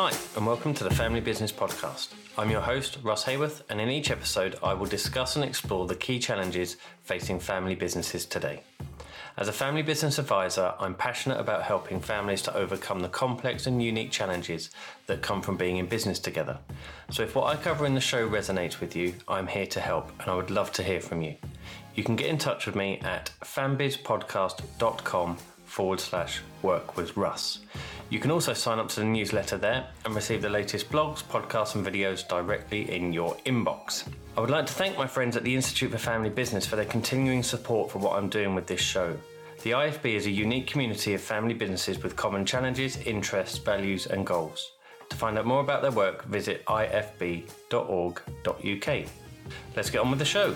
Hi, and welcome to the Family Business Podcast. I'm your host, Russ Haworth, and in each episode, I will discuss and explore the key challenges facing family businesses today. As a family business advisor, I'm passionate about helping families to overcome the complex and unique challenges that come from being in business together. So, if what I cover in the show resonates with you, I'm here to help, and I would love to hear from you. You can get in touch with me at fambizpodcast.com forward slash work with Russ. You can also sign up to the newsletter there and receive the latest blogs, podcasts, and videos directly in your inbox. I would like to thank my friends at the Institute for Family Business for their continuing support for what I'm doing with this show. The IFB is a unique community of family businesses with common challenges, interests, values, and goals. To find out more about their work, visit ifb.org.uk. Let's get on with the show.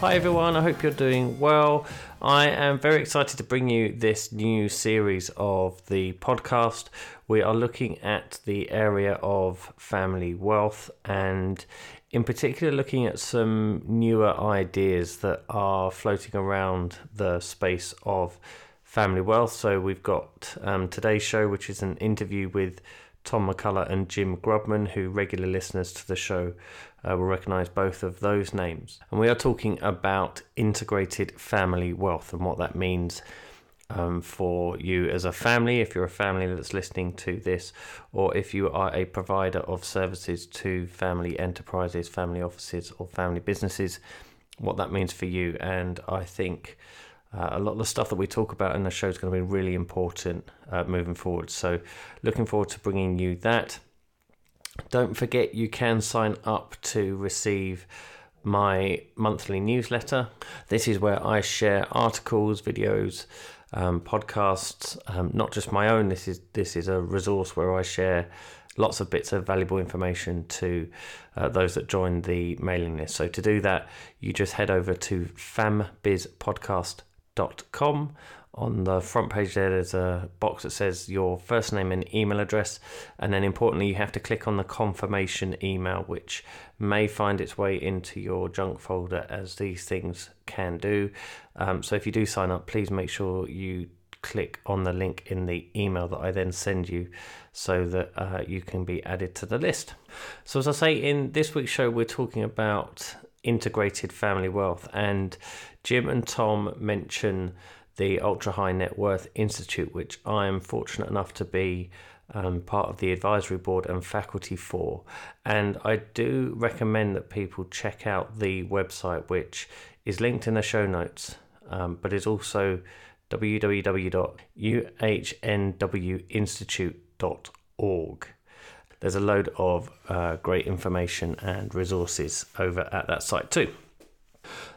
Hi everyone, I hope you're doing well. I am very excited to bring you this new series of the podcast. We are looking at the area of family wealth and, in particular, looking at some newer ideas that are floating around the space of family wealth. So, we've got um, today's show, which is an interview with Tom McCullough and Jim Grubman, who regular listeners to the show uh, will recognize both of those names. And we are talking about integrated family wealth and what that means um, for you as a family, if you're a family that's listening to this, or if you are a provider of services to family enterprises, family offices, or family businesses, what that means for you. And I think. Uh, a lot of the stuff that we talk about in the show is going to be really important uh, moving forward. So, looking forward to bringing you that. Don't forget you can sign up to receive my monthly newsletter. This is where I share articles, videos, um, podcasts, um, not just my own. This is this is a resource where I share lots of bits of valuable information to uh, those that join the mailing list. So to do that, you just head over to fambizpodcast.com on the front page there there's a box that says your first name and email address. And then importantly you have to click on the confirmation email which may find its way into your junk folder as these things can do. Um, so if you do sign up please make sure you click on the link in the email that I then send you so that uh, you can be added to the list. So, as I say, in this week's show, we're talking about integrated family wealth, and Jim and Tom mention the Ultra High Net Worth Institute, which I'm fortunate enough to be um, part of the advisory board and faculty for. And I do recommend that people check out the website, which is linked in the show notes, um, but is also www.uhnwinstitute.org. There's a load of uh, great information and resources over at that site too.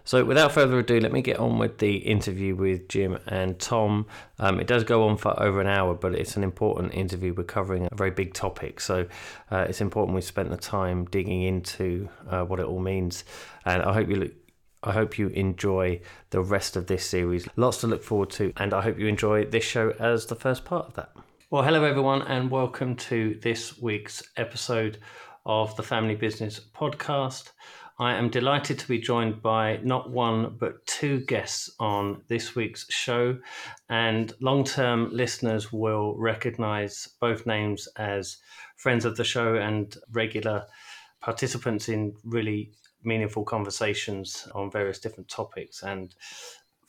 So, without further ado, let me get on with the interview with Jim and Tom. Um, it does go on for over an hour, but it's an important interview. We're covering a very big topic, so uh, it's important we spent the time digging into uh, what it all means. And I hope you look. I hope you enjoy the rest of this series. Lots to look forward to, and I hope you enjoy this show as the first part of that. Well, hello everyone, and welcome to this week's episode of the Family Business Podcast. I am delighted to be joined by not one but two guests on this week's show, and long term listeners will recognize both names as friends of the show and regular participants in really meaningful conversations on various different topics. And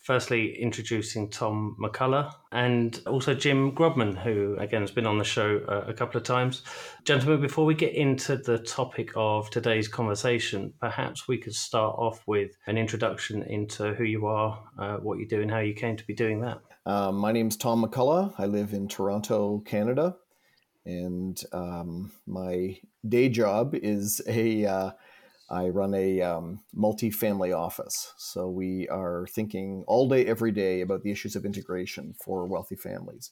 firstly introducing Tom McCullough and also Jim Grubman, who again has been on the show uh, a couple of times. Gentlemen, before we get into the topic of today's conversation, perhaps we could start off with an introduction into who you are, uh, what you do, and how you came to be doing that. Um, my is Tom McCullough. I live in Toronto, Canada. And um, my day job is a uh, I run a um, multi-family office, so we are thinking all day, every day about the issues of integration for wealthy families.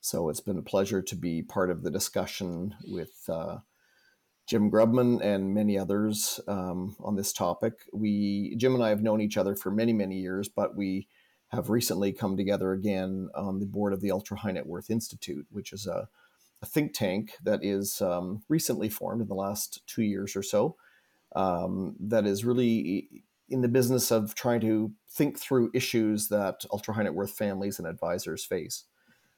So it's been a pleasure to be part of the discussion with uh, Jim Grubman and many others um, on this topic. We Jim and I have known each other for many, many years, but we have recently come together again on the board of the Ultra High Net Worth Institute, which is a, a think tank that is um, recently formed in the last two years or so um, that is really in the business of trying to think through issues that ultra high net worth families and advisors face.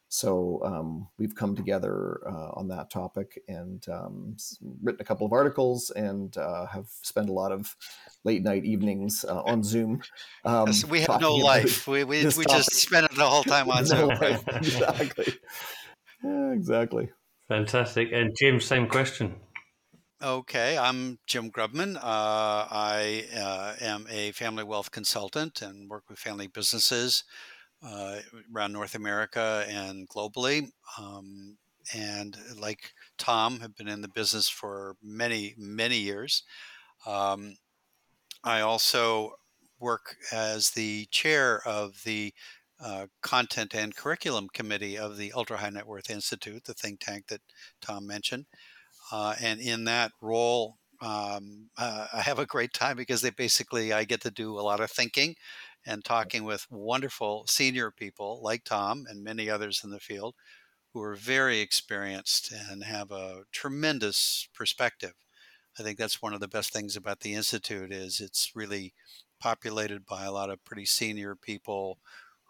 So um, we've come together uh, on that topic and um, written a couple of articles and uh, have spent a lot of late night evenings uh, on Zoom. Um, yes, we have no life. We, we, we just spend the whole time on Zoom. exactly. Yeah, exactly. Fantastic. And Jim, same question. Okay, I'm Jim Grubman. Uh, I uh, am a family wealth consultant and work with family businesses uh, around North America and globally. Um, and like Tom, have been in the business for many, many years. Um, I also work as the chair of the uh, content and curriculum committee of the Ultra High Net Worth Institute, the think tank that Tom mentioned. Uh, and in that role, um, uh, I have a great time because they basically I get to do a lot of thinking and talking with wonderful senior people like Tom and many others in the field who are very experienced and have a tremendous perspective. I think that's one of the best things about the institute is it's really populated by a lot of pretty senior people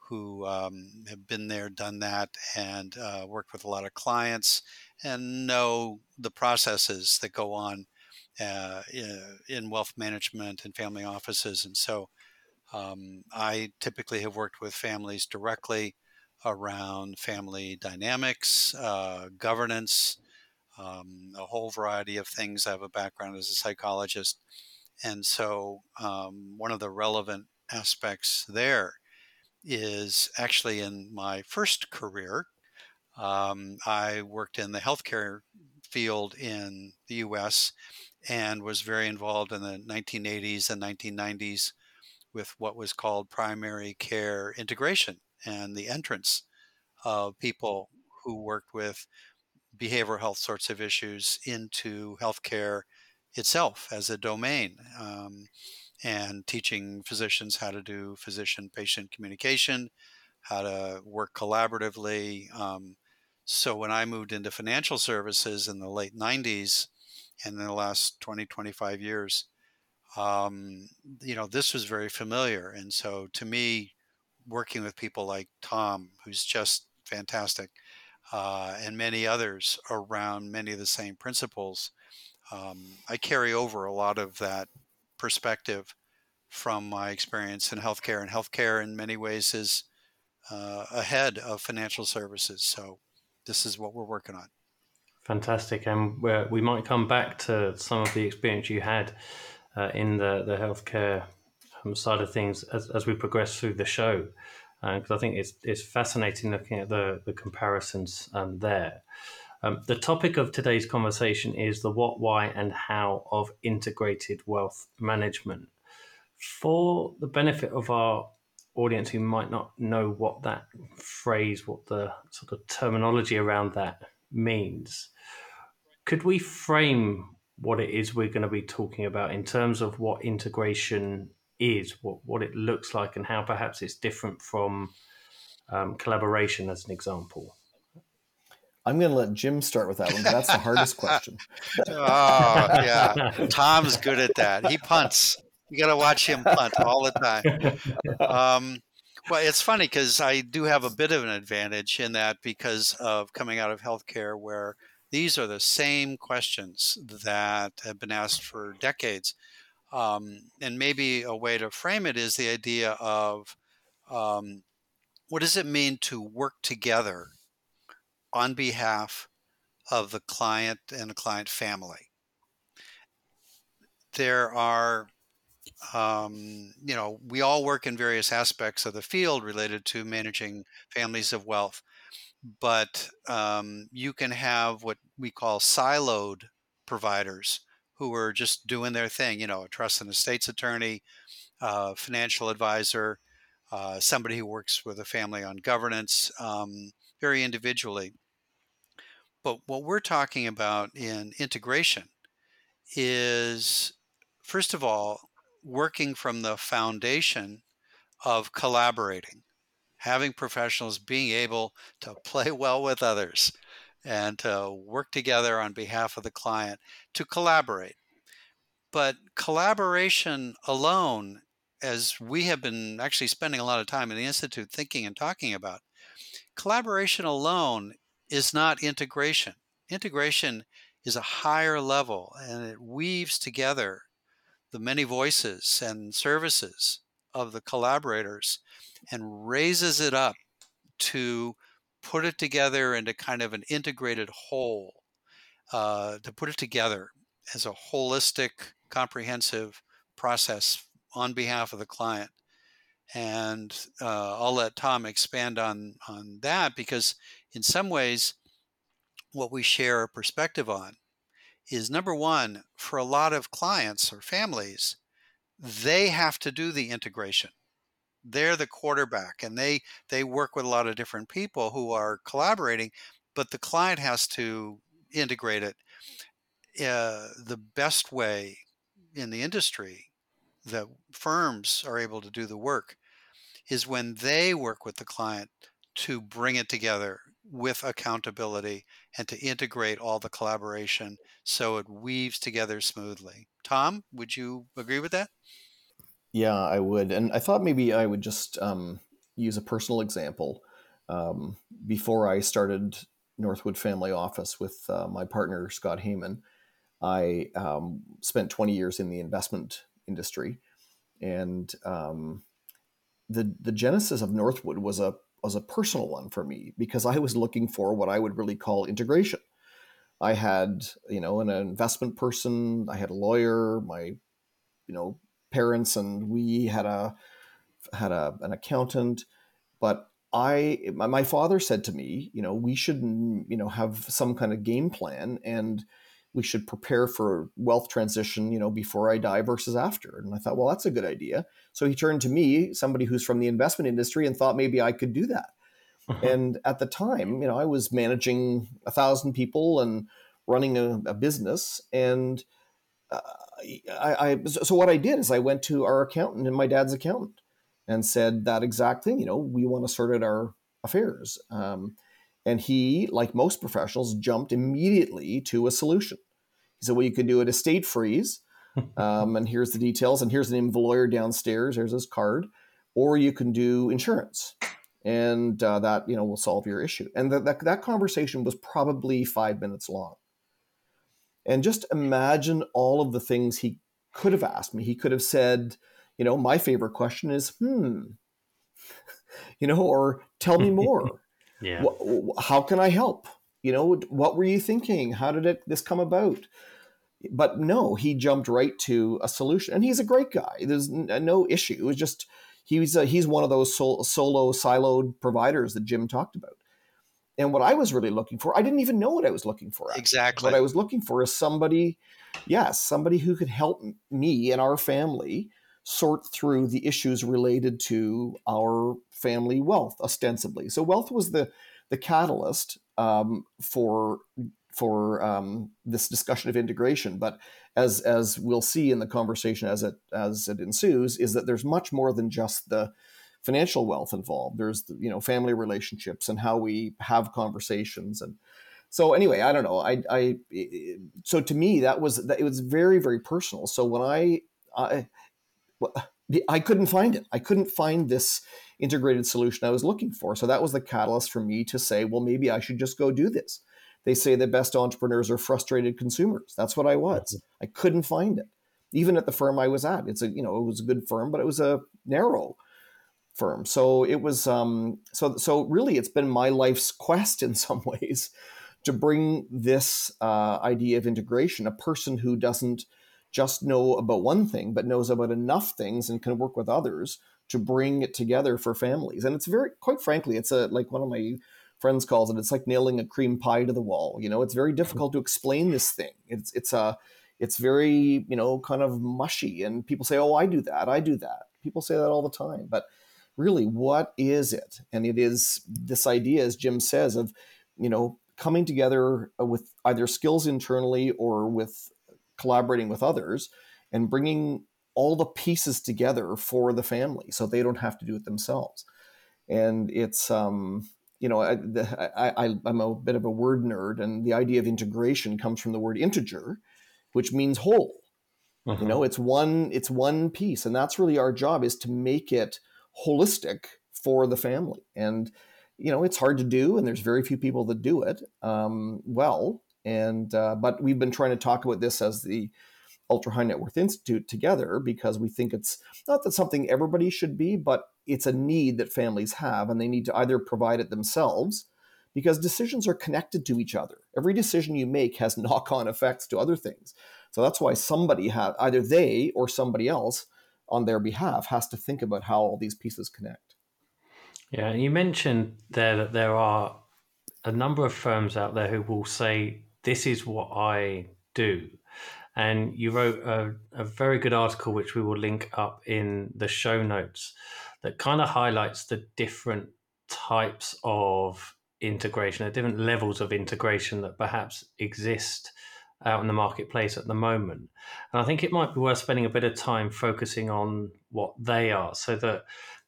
who um, have been there, done that, and uh, worked with a lot of clients and know the processes that go on uh, in wealth management and family offices. And so um, I typically have worked with families directly around family dynamics, uh, governance, um, a whole variety of things. I have a background as a psychologist. And so um, one of the relevant aspects there is actually in my first career um, I worked in the healthcare field in the US and was very involved in the 1980s and 1990s with what was called primary care integration and the entrance of people who worked with behavioral health sorts of issues into healthcare itself as a domain um, and teaching physicians how to do physician patient communication, how to work collaboratively, um, so when I moved into financial services in the late 90s and in the last 20, 25 years, um, you know, this was very familiar. And so to me, working with people like Tom, who's just fantastic, uh, and many others around many of the same principles, um, I carry over a lot of that perspective from my experience in healthcare. And healthcare, in many ways, is uh, ahead of financial services. So this is what we're working on. Fantastic, and we might come back to some of the experience you had uh, in the the healthcare um, side of things as, as we progress through the show, because uh, I think it's it's fascinating looking at the the comparisons um, there. Um, the topic of today's conversation is the what, why, and how of integrated wealth management. For the benefit of our audience who might not know what that phrase, what the sort of terminology around that means, could we frame what it is we're going to be talking about in terms of what integration is, what, what it looks like, and how perhaps it's different from um, collaboration, as an example? I'm going to let Jim start with that one. Because that's the hardest question. oh, yeah. Tom's good at that. He punts. You got to watch him punt all the time. Um, well, it's funny because I do have a bit of an advantage in that because of coming out of healthcare, where these are the same questions that have been asked for decades. Um, and maybe a way to frame it is the idea of um, what does it mean to work together on behalf of the client and the client family? There are um, you know, we all work in various aspects of the field related to managing families of wealth, but um, you can have what we call siloed providers who are just doing their thing. You know, a trust and estates attorney, uh, financial advisor, uh, somebody who works with a family on governance, um, very individually. But what we're talking about in integration is, first of all, working from the foundation of collaborating, having professionals being able to play well with others and to work together on behalf of the client to collaborate. But collaboration alone as we have been actually spending a lot of time in the Institute thinking and talking about, collaboration alone is not integration. Integration is a higher level and it weaves together the many voices and services of the collaborators and raises it up to put it together into kind of an integrated whole, uh, to put it together as a holistic, comprehensive process on behalf of the client. And uh, I'll let Tom expand on, on that because, in some ways, what we share a perspective on is number one, for a lot of clients or families, they have to do the integration. They're the quarterback and they they work with a lot of different people who are collaborating, but the client has to integrate it. Uh, the best way in the industry that firms are able to do the work is when they work with the client to bring it together with accountability and to integrate all the collaboration so it weaves together smoothly. Tom, would you agree with that? Yeah, I would. And I thought maybe I would just um, use a personal example. Um, before I started Northwood Family Office with uh, my partner, Scott Heyman, I um, spent 20 years in the investment industry. And um, the, the genesis of Northwood was a was a personal one for me because I was looking for what I would really call integration. I had, you know, an investment person, I had a lawyer, my, you know, parents, and we had a had a, an accountant, but I my father said to me, you know, we should, you know, have some kind of game plan and we should prepare for wealth transition, you know, before I die versus after. And I thought, well, that's a good idea. So he turned to me, somebody who's from the investment industry, and thought maybe I could do that. Uh-huh. And at the time, you know, I was managing a thousand people and running a, a business. And uh, I, I, so what I did is I went to our accountant and my dad's accountant and said that exact thing. You know, we want to sort out our affairs. Um, and he, like most professionals, jumped immediately to a solution. He said, well, you can do an estate freeze. Um, and here's the details. And here's the name of the lawyer downstairs. There's his card. Or you can do insurance. And uh, that, you know, will solve your issue. And that, that, that conversation was probably five minutes long. And just imagine all of the things he could have asked me. He could have said, you know, my favorite question is, hmm, you know, or tell me more. yeah. How can I help? You know, what were you thinking? How did it this come about? But no, he jumped right to a solution, and he's a great guy. There's no issue. It was just he's a, he's one of those sol- solo siloed providers that Jim talked about. And what I was really looking for, I didn't even know what I was looking for. Actually. Exactly. What I was looking for is somebody, yes, somebody who could help me and our family sort through the issues related to our family wealth, ostensibly. So wealth was the the catalyst um, for for um, this discussion of integration. But as as we'll see in the conversation as it as it ensues, is that there's much more than just the financial wealth involved. There's the, you know family relationships and how we have conversations and so anyway, I don't know. I, I so to me that was that it was very very personal. So when I, I I couldn't find it. I couldn't find this integrated solution I was looking for. So that was the catalyst for me to say, well, maybe I should just go do this. They say the best entrepreneurs are frustrated consumers. That's what I was. Mm-hmm. I couldn't find it. Even at the firm I was at. It's a, you know, it was a good firm, but it was a narrow firm. So it was um so so really it's been my life's quest in some ways to bring this uh, idea of integration, a person who doesn't just know about one thing, but knows about enough things and can work with others to bring it together for families. And it's very, quite frankly, it's a like one of my friends calls it. It's like nailing a cream pie to the wall. You know, it's very mm-hmm. difficult to explain this thing. It's it's a it's very you know kind of mushy, and people say, "Oh, I do that. I do that." People say that all the time, but really, what is it? And it is this idea, as Jim says, of you know coming together uh, with either skills internally or with collaborating with others and bringing all the pieces together for the family so they don't have to do it themselves and it's um, you know I, I, i'm a bit of a word nerd and the idea of integration comes from the word integer which means whole Mm-hmm. You know, it's one it's one piece, and that's really our job is to make it holistic for the family. And you know, it's hard to do, and there's very few people that do it um, well. And uh, but we've been trying to talk about this as the Ultra High Net Worth Institute together because we think it's not that something everybody should be, but it's a need that families have, and they need to either provide it themselves because decisions are connected to each other. Every decision you make has knock on effects to other things. So that's why somebody has either they or somebody else on their behalf has to think about how all these pieces connect. Yeah, and you mentioned there that there are a number of firms out there who will say, This is what I do. And you wrote a, a very good article, which we will link up in the show notes, that kind of highlights the different types of integration, the different levels of integration that perhaps exist out in the marketplace at the moment. And I think it might be worth spending a bit of time focusing on what they are so that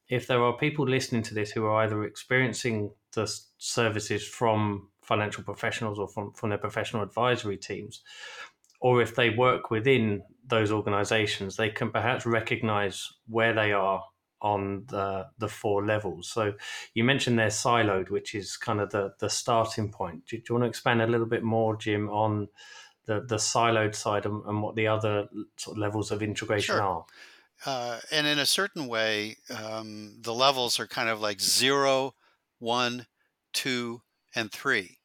if there are people listening to this who are either experiencing the services from financial professionals or from, from their professional advisory teams, or if they work within those organizations, they can perhaps recognize where they are on the the four levels. So you mentioned they're siloed, which is kind of the the starting point. Do, do you want to expand a little bit more, Jim, on the the siloed side and, and what the other sort of levels of integration sure. are? Uh, and in a certain way, um, the levels are kind of like zero, one, two, and three.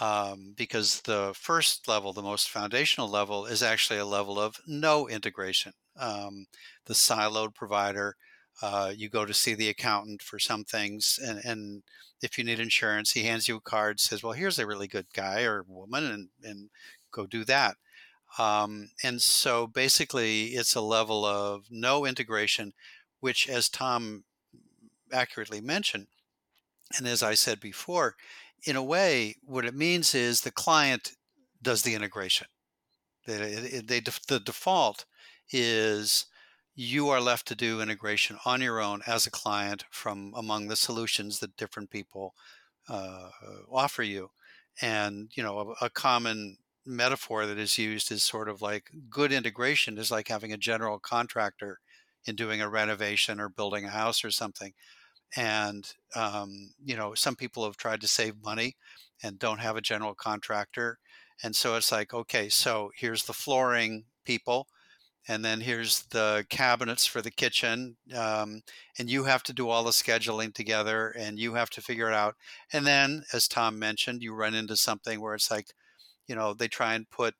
Um, because the first level, the most foundational level, is actually a level of no integration. Um, the siloed provider uh, you go to see the accountant for some things, and, and if you need insurance, he hands you a card, says, "Well, here's a really good guy or woman, and and go do that." Um, and so basically, it's a level of no integration, which, as Tom accurately mentioned, and as I said before, in a way, what it means is the client does the integration. They, they, the default is you are left to do integration on your own as a client from among the solutions that different people uh, offer you. And you know, a, a, common metaphor that is used is sort of like good integration is like having a general contractor in doing a renovation or building a house or something. And um, you know, some people have tried to save money and don't have a general contractor. And so it's like, okay, so here's the flooring people and then here's the cabinets for the kitchen um, and you have to do all the scheduling together and you have to figure it out and then as tom mentioned you run into something where it's like you know they try and put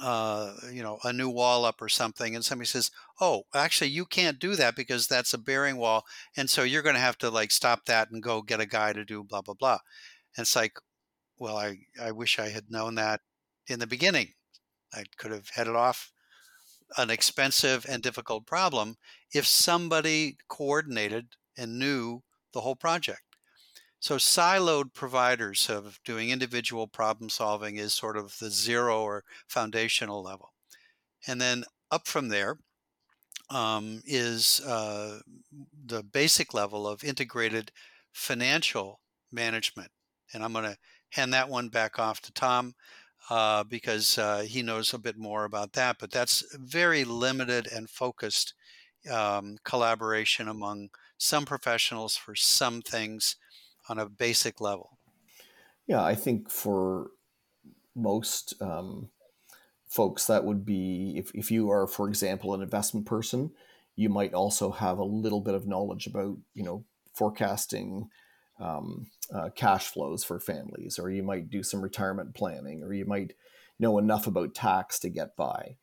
uh, you know a new wall up or something and somebody says oh actually you can't do that because that's a bearing wall and so you're going to have to like stop that and go get a guy to do blah blah blah and it's like well i i wish i had known that in the beginning i could have headed off an expensive and difficult problem if somebody coordinated and knew the whole project. So, siloed providers of doing individual problem solving is sort of the zero or foundational level. And then up from there um, is uh, the basic level of integrated financial management. And I'm going to hand that one back off to Tom uh, because uh, he knows a bit more about that. But that's very limited and focused um, collaboration among some professionals for some things on a basic level. Yeah, I think for most um, folks, that would be if, if you are, for example, an investment person, you might also have a little bit of knowledge about, you know, forecasting um, uh, cash flows for families, or you might do some retirement planning, or you might know enough about tax to get by.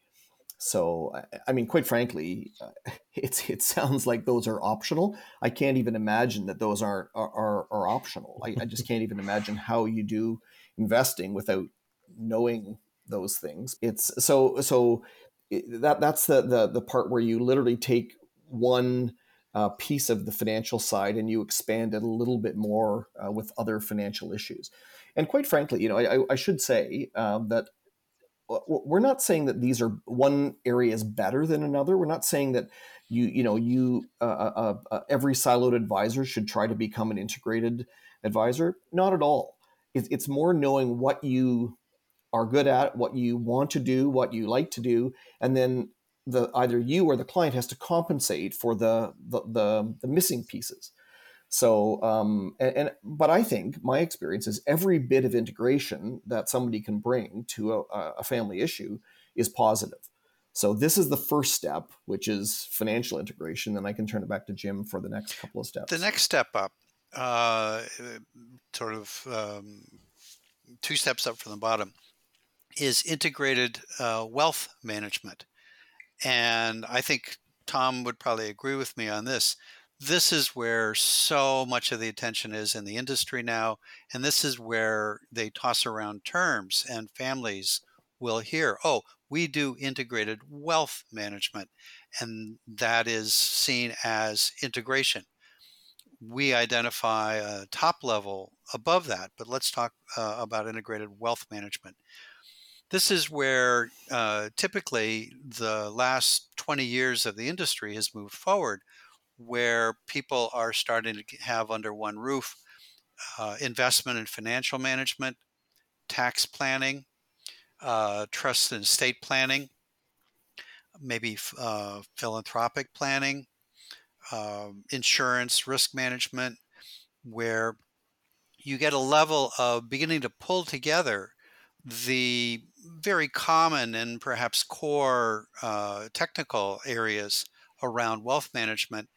So, I mean, quite frankly, uh, it's it sounds like those are optional. I can't even imagine that those are are, are optional. I, I just can't even imagine how you do investing without knowing those things. It's so so that that's the the the part where you literally take one uh, piece of the financial side and you expand it a little bit more uh, with other financial issues. And quite frankly, you know, I, I should say um, that we're not saying that these are one area is better than another. We're not saying that you you know you uh, uh, uh, uh every siloed advisor should try to become an integrated advisor. Not at all. it's more knowing what you are good at, what you want to do, what you like to do, and then the either you or the client has to compensate for the the, the, the missing pieces. So, um, and, and, but I think my experience is every bit of integration that somebody can bring to a, a family issue is positive. So this is the first step, which is financial integration, and I can turn it back to Jim for the next couple of steps. The next step up, uh, sort of um, two steps up from the bottom, is integrated uh, wealth management. And I think Tom would probably agree with me on this. This is where so much of the attention is in the industry now. And this is where they toss around terms, and families will hear, oh, we do integrated wealth management. And that is seen as integration. We identify a top level above that, but let's talk uh, about integrated wealth management this is where uh, typically the last 20 years of the industry has moved forward, where people are starting to have under one roof uh, investment and financial management, tax planning, uh, trust and estate planning, maybe uh, philanthropic planning, um, insurance, risk management, where you get a level of beginning to pull together the very common and perhaps core uh, technical areas around wealth management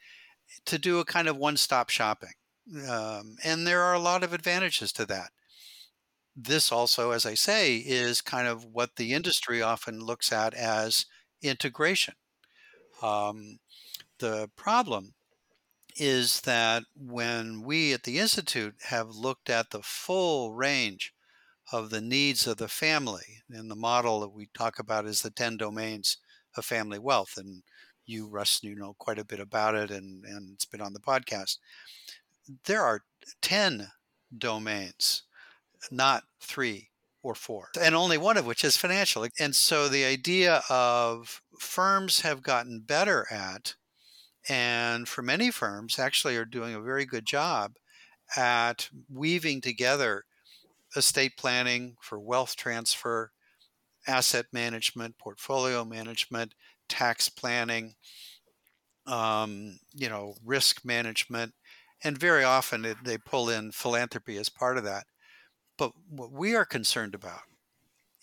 to do a kind of one stop shopping. Um, and there are a lot of advantages to that. This also, as I say, is kind of what the industry often looks at as integration. Um, the problem is that when we at the Institute have looked at the full range of the needs of the family. And the model that we talk about is the 10 domains of family wealth. And you, Russ, you know quite a bit about it, and, and it's been on the podcast. There are 10 domains, not three or four, and only one of which is financial. And so the idea of firms have gotten better at, and for many firms actually are doing a very good job at weaving together estate planning, for wealth transfer, asset management, portfolio management, tax planning, um, you know, risk management, and very often it, they pull in philanthropy as part of that. But what we are concerned about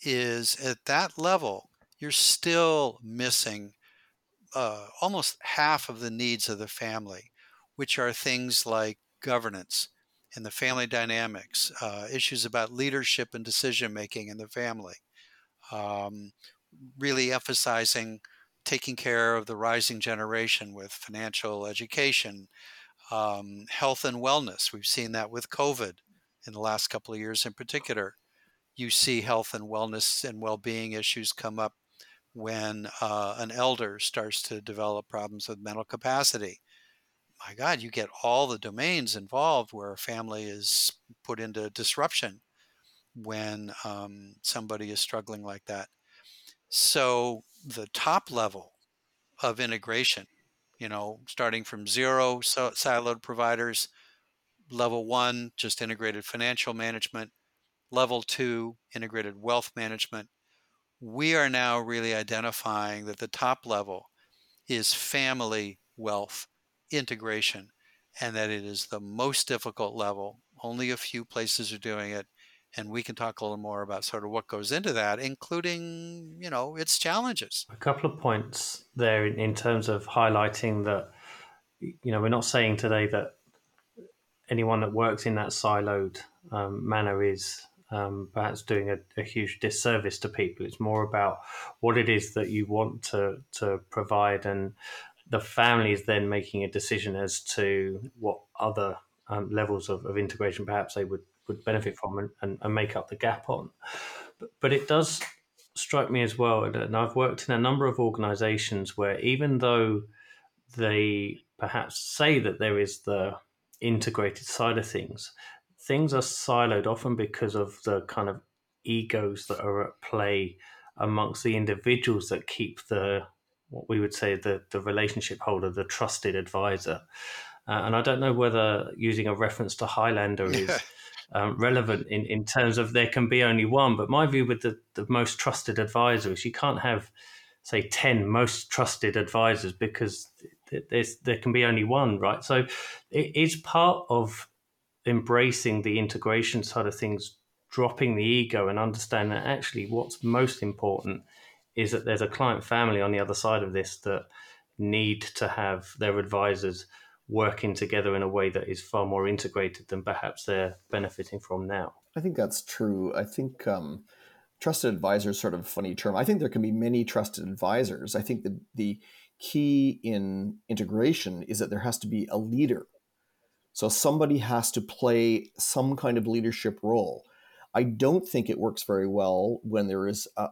is at that level, you're still missing uh, almost half of the needs of the family, which are things like governance, and the family dynamics, uh, issues about leadership and decision making in the family, um, really emphasizing taking care of the rising generation with financial education, um, health and wellness. We've seen that with COVID in the last couple of years in particular. You see health and wellness and well being issues come up when uh, an elder starts to develop problems with mental capacity my God, you get all the domains involved where a family is put into disruption when um, somebody is struggling like that. So the top level of integration, you know, starting from zero siloed providers, level one, just integrated financial management, level two, integrated wealth management. We are now really identifying that the top level is family wealth integration and that it is the most difficult level. Only a few places are doing it. And we can talk a little more about sort of what goes into that, including, you know, its challenges. A couple of points there in, in terms of highlighting that, you know, we're not saying today that anyone that works in that siloed um, manner is um, perhaps doing a, a, huge disservice to people. It's more about what it is that you want to to provide and the family is then making a decision as to what other um, levels of, of, integration perhaps they would, would benefit from and, and, and make up the gap on. But, but, it does strike me as well, and I've worked in a number of organizations where even though they perhaps say that there is the integrated side of things, things are siloed often because of the kind of egos that are at play amongst the individuals that keep the what we would say the, the relationship holder, the trusted advisor. Uh, and I don't know whether using a reference to Highlander is um, relevant in, in terms of there can be only one. But my view with the, the most trusted advisor is you can't have say 10 most trusted advisors because there's, there can be only one, right? So it is part of embracing the integration side of things, dropping the ego and understanding that actually what's most important is that there's a client family on the other side of this that need to have their advisors working together in a way that is far more integrated than perhaps they're benefiting from now. I think that's true. I think um, trusted advisor is sort of a funny term. I think there can be many trusted advisors. I think that the key in integration is that there has to be a leader. So somebody has to play some kind of leadership role. I don't think it works very well when there is a,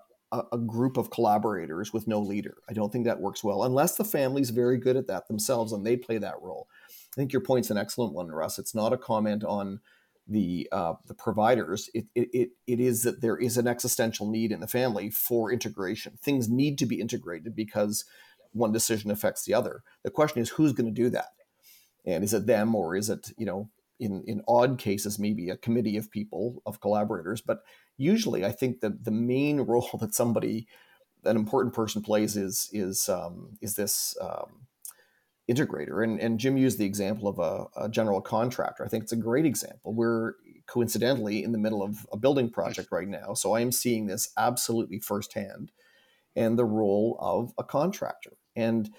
a, group of collaborators with no leader. I don't think that works well unless the family's very good at that themselves and they play that role. I think your point's an excellent one, Russ. It's not a comment on the uh, the providers, it, it, it is that there is an existential need in the family for integration. Things need to be integrated because one decision affects the other. The question is who's going to do that, and is it them or is it you know in in odd cases maybe a committee of people of collaborators, but usually I think that the main role that somebody an important person plays is is um, is this um, integrator. And, and Jim used the example of a, a, general contractor. I think it's a great example. We're coincidentally in the middle of a building project right now. So I am seeing this absolutely firsthand and the role of a contractor. And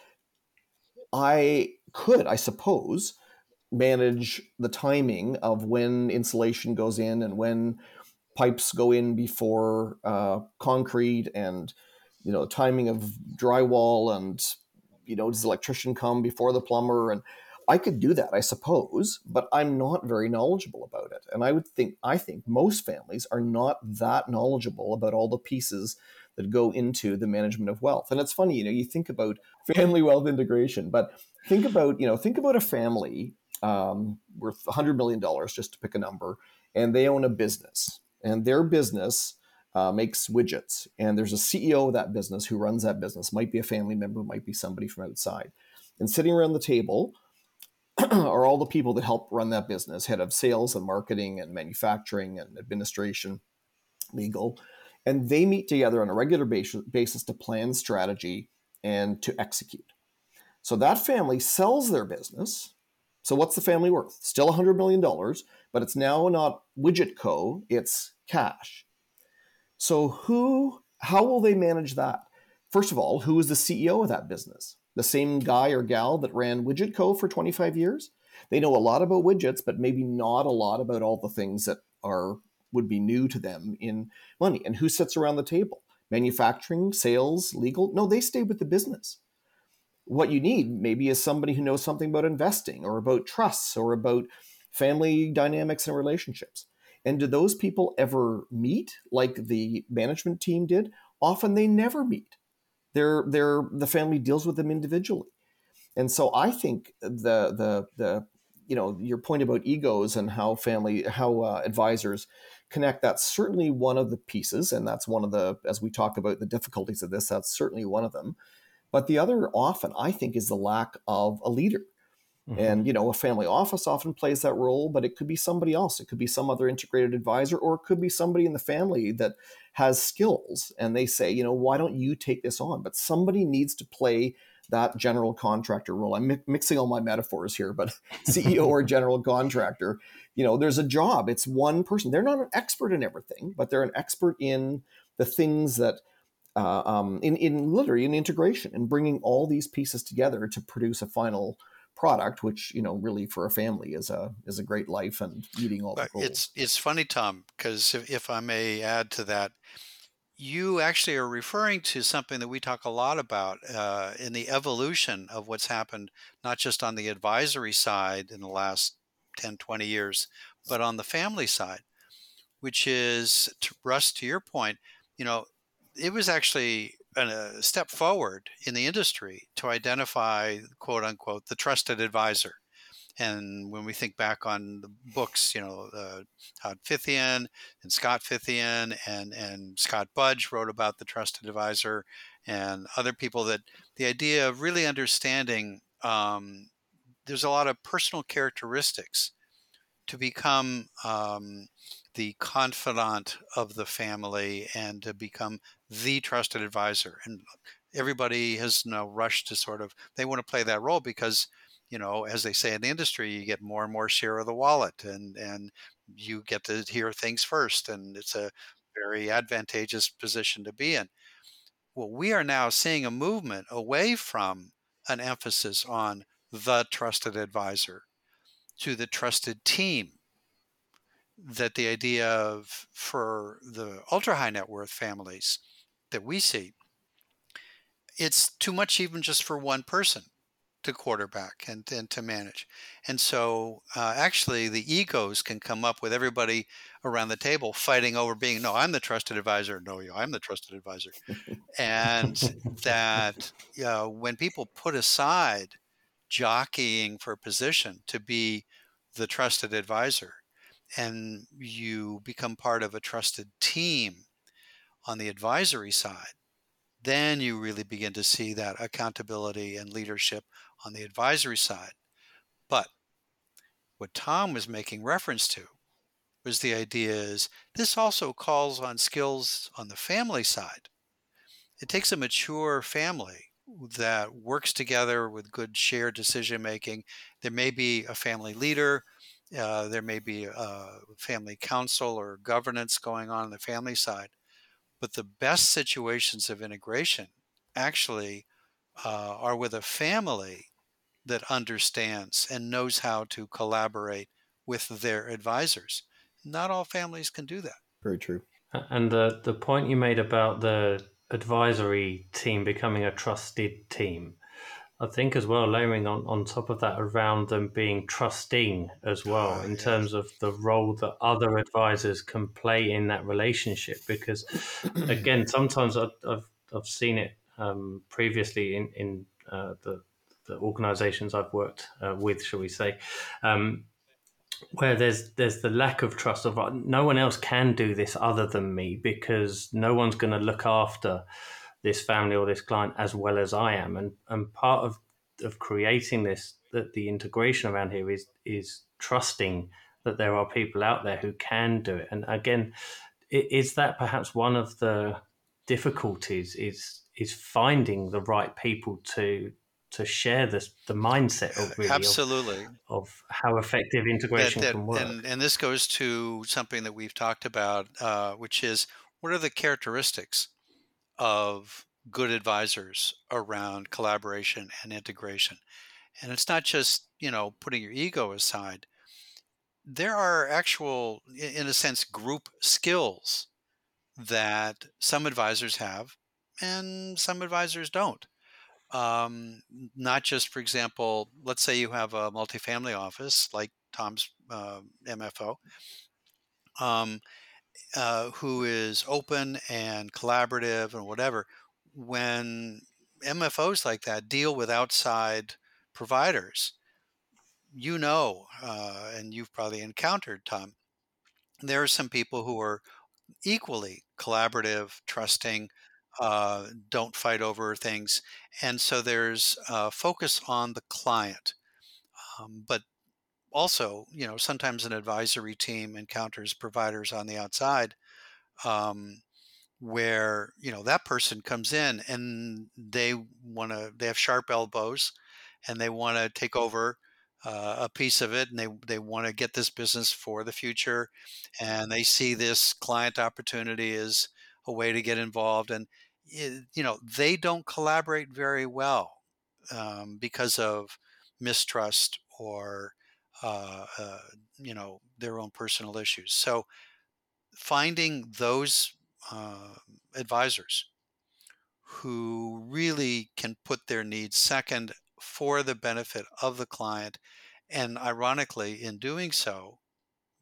I could, I suppose, manage the timing of when insulation goes in and when pipes go in before uh, concrete and you know timing of drywall and you know, does the electrician come before the plumber? And I could do that, I suppose, but I'm not very knowledgeable about it. And I would think, I think most families are not that knowledgeable about all the pieces that go into the management of wealth. And it's funny, you know, you think about family wealth integration, but think about, you know, think about a family um, worth $100 million, just to pick a number, and they own a business. And their business uh, makes widgets, and there's a CEO of that business who runs that business. Might be a family member, might be somebody from outside. And sitting around the table are all the people that help run that business: head of sales and marketing and manufacturing and administration, legal, and they meet together on a regular basis to plan strategy and to execute. So that family sells their business. So what's the family worth? Still $100 million, but it's now not Widget Co., it's cash. So who how will they manage that? First of all, who is the CEO of that business? The same guy or gal that ran Widget Co for 25 years? They know a lot about widgets, but maybe not a lot about all the things that are would be new to them in money. And who sits around the table? Manufacturing, sales, legal? No, they stay with the business. What you need maybe is somebody who knows something about investing or about trusts or about family dynamics and relationships. And do those people ever meet like the management team did? Often they never meet. They're, they're, the family deals with them individually. And so I think the, the, the, you know, your point about egos and how family, how uh, advisors connect, that's certainly one of the pieces. And that's one of the, as we talk about the difficulties of this, that's certainly one of them. But the other often, I think, is the lack of a leader Mm-hmm. And you know, a family office often plays that role, but it could be somebody else. It could be some other integrated advisor, or it could be somebody in the family that has skills, and they say, you know, why don't you take this on? But somebody needs to play that general contractor role. I'm mi- mixing all my metaphors here, but CEO or general contractor, you know, there's a job. It's one person. They're not an expert in everything, but they're an expert in the things that uh, um, in in literally in integration and bringing all these pieces together to produce a final product, which you know really for a family is a is a great life and eating all the goals. It's it's funny, Tom, because if, if I may add to that, you actually are referring to something that we talk a lot about uh, in the evolution of what's happened, not just on the advisory side in the last 10, 20 years, but on the family side, which is, to Russ, to your point, you know, it was actually a step forward in the industry to identify, quote unquote, the trusted advisor. And when we think back on the books, you know, uh, Todd Fithian and Scott Fithian and, and Scott Budge wrote about the trusted advisor and other people that the idea of really understanding um, there's a lot of personal characteristics to become um, the confidant of the family and to become the trusted advisor. And everybody has now rushed to sort of they want to play that role because you know as they say in the industry you get more and more share of the wallet and and you get to hear things first and it's a very advantageous position to be in well we are now seeing a movement away from an emphasis on the trusted advisor to the trusted team that the idea of for the ultra high net worth families that we see it's too much even just for one person to quarterback and, and to manage. And so uh, actually the egos can come up with everybody around the table fighting over being, no, I'm the trusted advisor. No, you, I'm the trusted advisor. and that when people put aside jockeying for position to be the trusted advisor and you become part of a trusted team on the advisory side, then you really begin to see that accountability and leadership on the advisory side. But what Tom was making reference to was the idea is this also calls on skills on the family side. It takes a mature family that works together with good shared decision making. There may be a family leader, uh, there may be a family council or governance going on on the family side. But the best situations of integration actually uh, are with a family that understands and knows how to collaborate with their advisors. Not all families can do that. Very true. And the the point you made about the advisory team becoming a trusted team, I think as well, layering on, on top of that around them being trusting as well, oh, in terms of the role that other advisors can play in that relationship. Because again, sometimes I've, I've, I've seen it um, previously in, in uh, the, the organizations I've worked uh, with, shall we say, um, where there's there's the lack of trust of no one else can do this other than me because no one's going to look after this family or this client as well as I am. And and part of of creating this that the integration around here is is trusting that there are people out there who can do it. And again, is that perhaps one of the difficulties is is finding the right people to to share this the mindset of really absolutely of, of how effective integration that, that, can work. And, and this goes to something that we've talked about, uh, which is what are the characteristics of good advisors around collaboration and integration. And it's not just, you know, putting your ego aside. There are actual, in a sense, group skills that some advisors have and some advisors don't. Um, not just, for example, let's say you have a multifamily office like Tom's uh, MFO. Um, uh, who is open and collaborative and whatever, when MFOs like that deal with outside providers, you know, uh, and you've probably encountered, Tom, there are some people who are equally collaborative, trusting, uh, don't fight over things. And so there's a focus on the client. Um, but also, you know, sometimes an advisory team encounters providers on the outside um, where you know that person comes in and they want to they have sharp elbows and they want to take over uh, a piece of it and they they want to get this business for the future and they see this client opportunity as a way to get involved and you know they don't collaborate very well um, because of mistrust or uh, uh, you know their own personal issues. So finding those uh, advisors who really can put their needs second for the benefit of the client, and ironically, in doing so,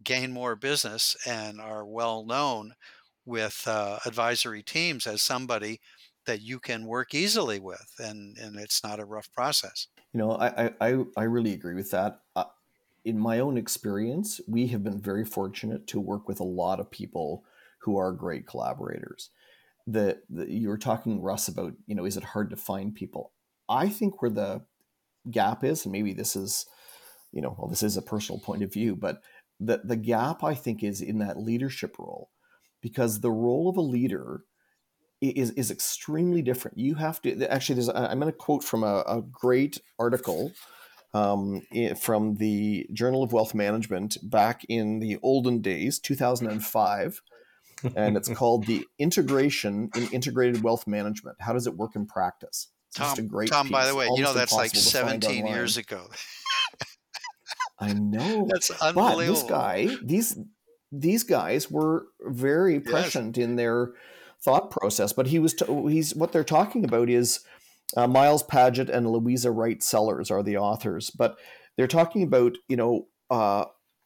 gain more business and are well known with uh, advisory teams as somebody that you can work easily with and and it's not a rough process you know i i i really agree with that in my own experience, we have been very fortunate to work with a lot of people who are great collaborators. The, the you were talking Russ about, you know, is it hard to find people? I think where the gap is, and maybe this is, you know, well, this is a personal point of view, but the the gap I think is in that leadership role, because the role of a leader is is extremely different. You have to actually. There's I'm going to quote from a, a great article um, from the Journal of Wealth Management back in the olden days, 2005, and it's called "The Integration in Integrated Wealth Management: How Does It Work in Practice?" It's Tom, Tom, piece, by the way, you know that's like 17 years ago. I know. That's unbelievable. But this guy, these these guys were very prescient yes. in their thought process. But he was to, he's what they're talking about is uh, Miles Paget and Louisa Wright Sellers are the authors, but they're talking about you know uh,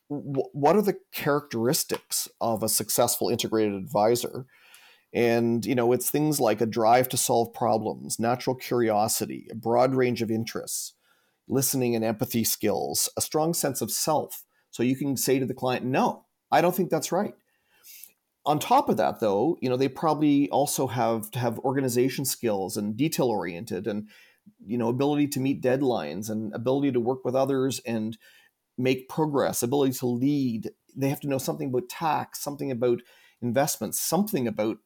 w- what are the characteristics of a successful integrated advisor. And you know, it's things like a drive to solve problems, natural curiosity, a broad range of interests, listening and empathy skills, a strong sense of self. So you can say to the client, "No, I don't think that's right." On top of that though you know they probably also have to have organization skills and detail oriented and you know ability to meet deadlines and ability to work with others and make progress ability to lead. They have to know something about tax something about investments something about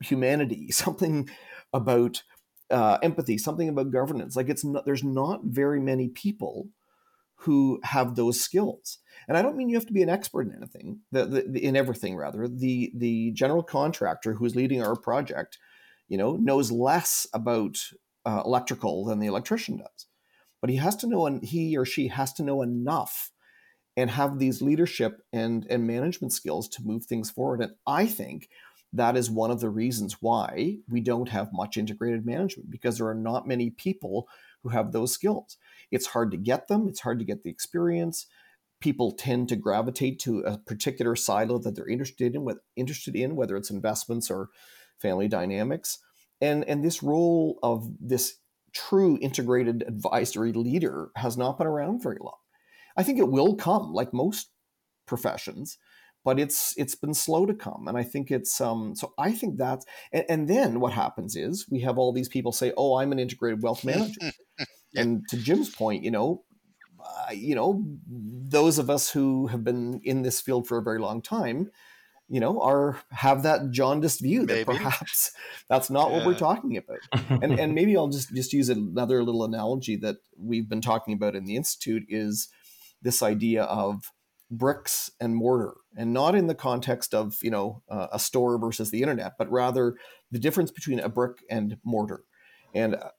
humanity something about uh, empathy something about governance. Like it's not there's not very many people who have those skills. And I don't mean you have to be an expert in anything, the, the, the, in everything rather. The the general contractor who's leading our project, you know, knows less about uh, electrical than the electrician does, but he has to know, and he or she has to know enough and have these leadership and and management skills to move things forward. And I think that is one of the reasons why we don't have much integrated management because there are not many people who have those skills. It's hard to get them, it's hard to get the experience. People tend to gravitate to a particular silo that they're interested in, interested in, whether it's investments or family dynamics. And, and this role of this true integrated advisory leader has not been around very long. I think it will come, like most professions, but it's it's been slow to come and i think it's um so i think that's and, and then what happens is we have all these people say oh i'm an integrated wealth manager and to jim's point you know uh, you know those of us who have been in this field for a very long time you know are have that jaundiced view maybe. that perhaps that's not yeah. what we're talking about and and maybe i'll just just use another little analogy that we've been talking about in the institute is this idea of bricks and mortar and not in the context of you know uh, a store versus the internet but rather the difference between a brick and mortar and a,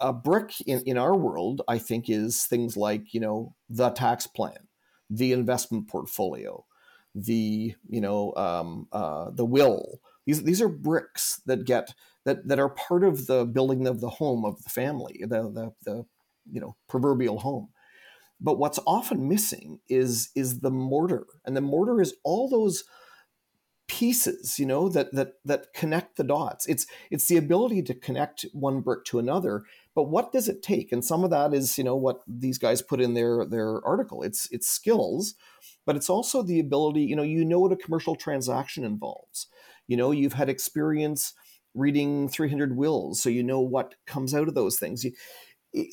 a brick in, in our world i think is things like you know the tax plan the investment portfolio the you know um, uh, the will. These these are bricks that get that that are part of the building of the home of the family the the, the you know proverbial home. But what's often missing is is the mortar, and the mortar is all those pieces, you know, that that that connect the dots. It's it's the ability to connect one brick to another. But what does it take? And some of that is, you know, what these guys put in their their article. It's it's skills, but it's also the ability, you know, you know what a commercial transaction involves. You know, you've had experience reading 300 wills, so you know what comes out of those things. You,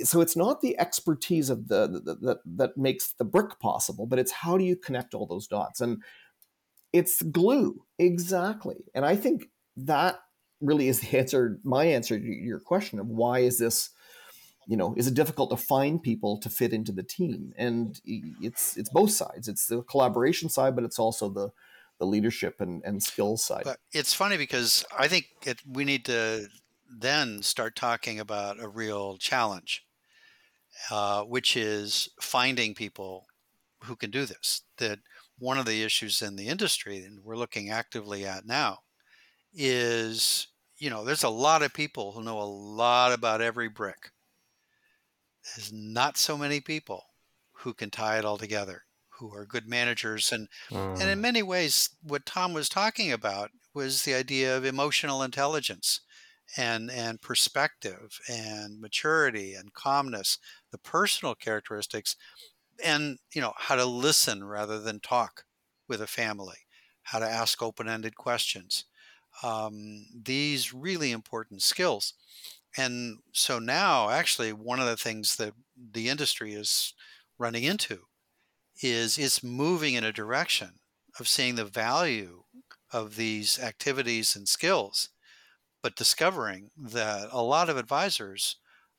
so it's not the expertise of the, the, that that makes the brick possible, but it's how do you connect all those dots, and it's glue exactly. And I think that really is the answer. My answer to your question of why is this, you know, is it difficult to find people to fit into the team? And it's it's both sides. It's the collaboration side, but it's also the the leadership and, and skills side. But it's funny because I think it, we need to then start talking about a real challenge, uh, which is finding people who can do this. That one of the issues in the industry, and we're looking actively at now, is you know, there's a lot of people who know a lot about every brick. There's not so many people who can tie it all together, who are good managers. And, mm. and in mm. many ways, what Tom was talking about was the idea of emotional intelligence and and perspective and maturity and calmness the personal characteristics and you know how to listen rather than talk with a family how to ask open-ended questions um, these really important skills. And so now actually one of the things that the industry is running into is it's moving in a direction of seeing the value of these activities and skills but discovering that a lot of advisors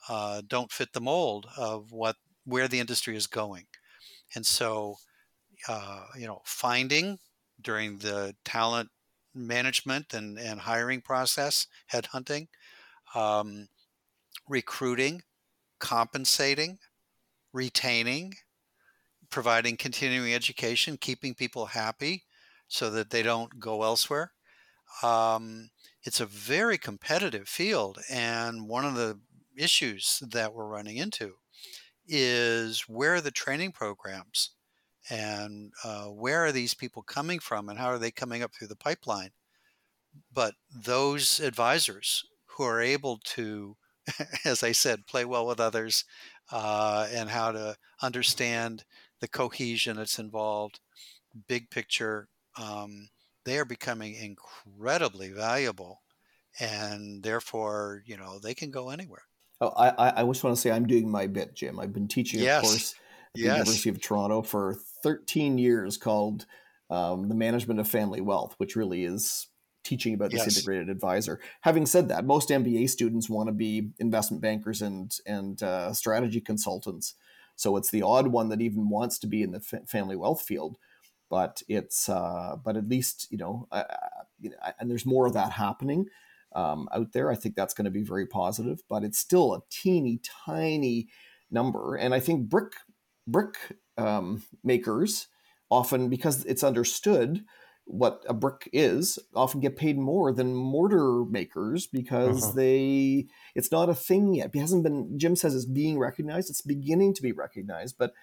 uh, don't fit the mold of what where the industry is going, and so uh, you know finding during the talent management and, and hiring process, headhunting, um, recruiting, compensating, retaining, providing continuing education, keeping people happy so that they don't go elsewhere. Um, it's a very competitive field. And one of the issues that we're running into is where are the training programs and uh, where are these people coming from and how are they coming up through the pipeline? But those advisors who are able to, as I said, play well with others uh, and how to understand the cohesion that's involved, big picture, um, they are becoming incredibly valuable. And therefore, you know, they can go anywhere. Oh, I, I just want to say I'm doing my bit, Jim. I've been teaching a course at the Yes. University of Toronto for 13 years called um, The Management of Family Wealth, which really is teaching about this Yes. integrated advisor. Having said that, most MBA students want to be investment bankers and, and uh, strategy consultants. So it's the odd one that even wants to be in the fa- family wealth field. But it's uh, but at least you know, uh, you know, and there's more of that happening um, out there. I think that's going to be very positive, but it's still a teeny tiny number. And I think brick brick um, makers often, because it's understood what a brick is, often get paid more than mortar makers because Uh-huh. they it's not a thing yet. It hasn't been. Jim says it's being recognized. It's beginning to be recognized, but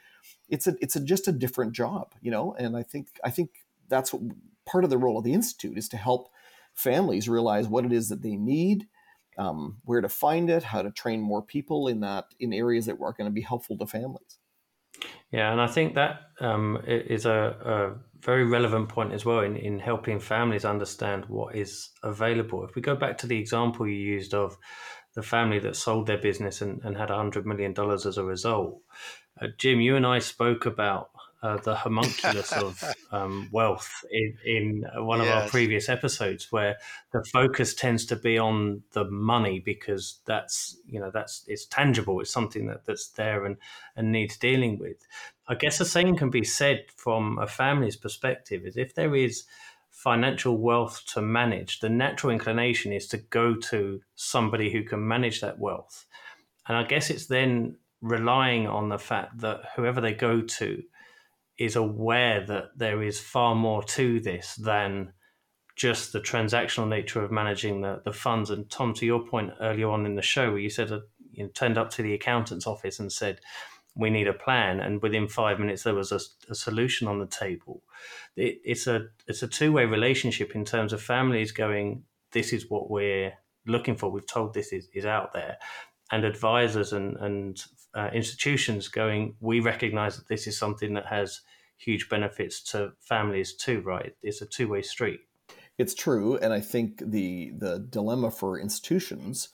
it's a it's a, just a different job, you know. And I think I think that's what part of the role of the institute is to help families realize what it is that they need, um, where to find it, how to train more people in that in areas that are going to be helpful to families. Yeah, and I think that um, is a, a very relevant point as well in, in helping families understand what is available. If we go back to the example you used of the family that sold their business and, and had $100 million as a result, uh, Jim, you and I spoke about uh, the homunculus of um, wealth in, in one of our previous episodes, where the focus tends to be on the money because that's you know that's it's tangible, it's something that, that's there and and needs dealing with. I guess the same can be said from a family's perspective: is if there is financial wealth to manage, the natural inclination is to go to somebody who can manage that wealth, and I guess it's then relying on the fact that whoever they go to is aware that there is far more to this than just the transactional nature of managing the, the funds. And Tom, to your point earlier on in the show, where you said that you turned up to the accountant's office and said, "We need a plan," and within five minutes there was a, a solution on the table. It, it's a it's a two way relationship in terms of families going, "This is what we're looking for. We've told this is, is out there," and advisors and and uh, institutions going, "We recognise that this is something that has." Huge benefits to families too, right? It's a two way street. It's true, and I think the the dilemma for institutions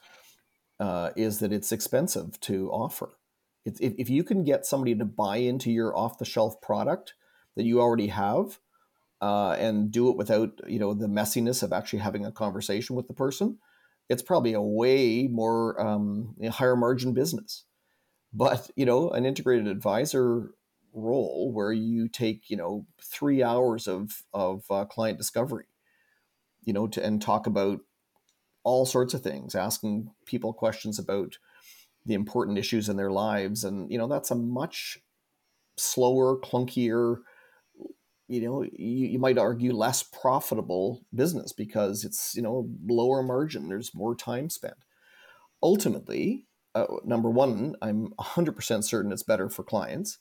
uh, is that it's expensive to offer. If, if you can get somebody to buy into your off the shelf product that you already have, uh, and do it without you know the messiness of actually having a conversation with the person, it's probably a way more um, higher margin business. But you know, an integrated advisor role where you take you know three hours of of uh, client discovery you know, to and talk about all sorts of things, asking people questions about the important issues in their lives, and you know, that's a much slower, clunkier, you know, you, you might argue less profitable business because it's you know lower margin. There's more time spent. Ultimately, uh, number one, I'm 100% certain it's better for clients.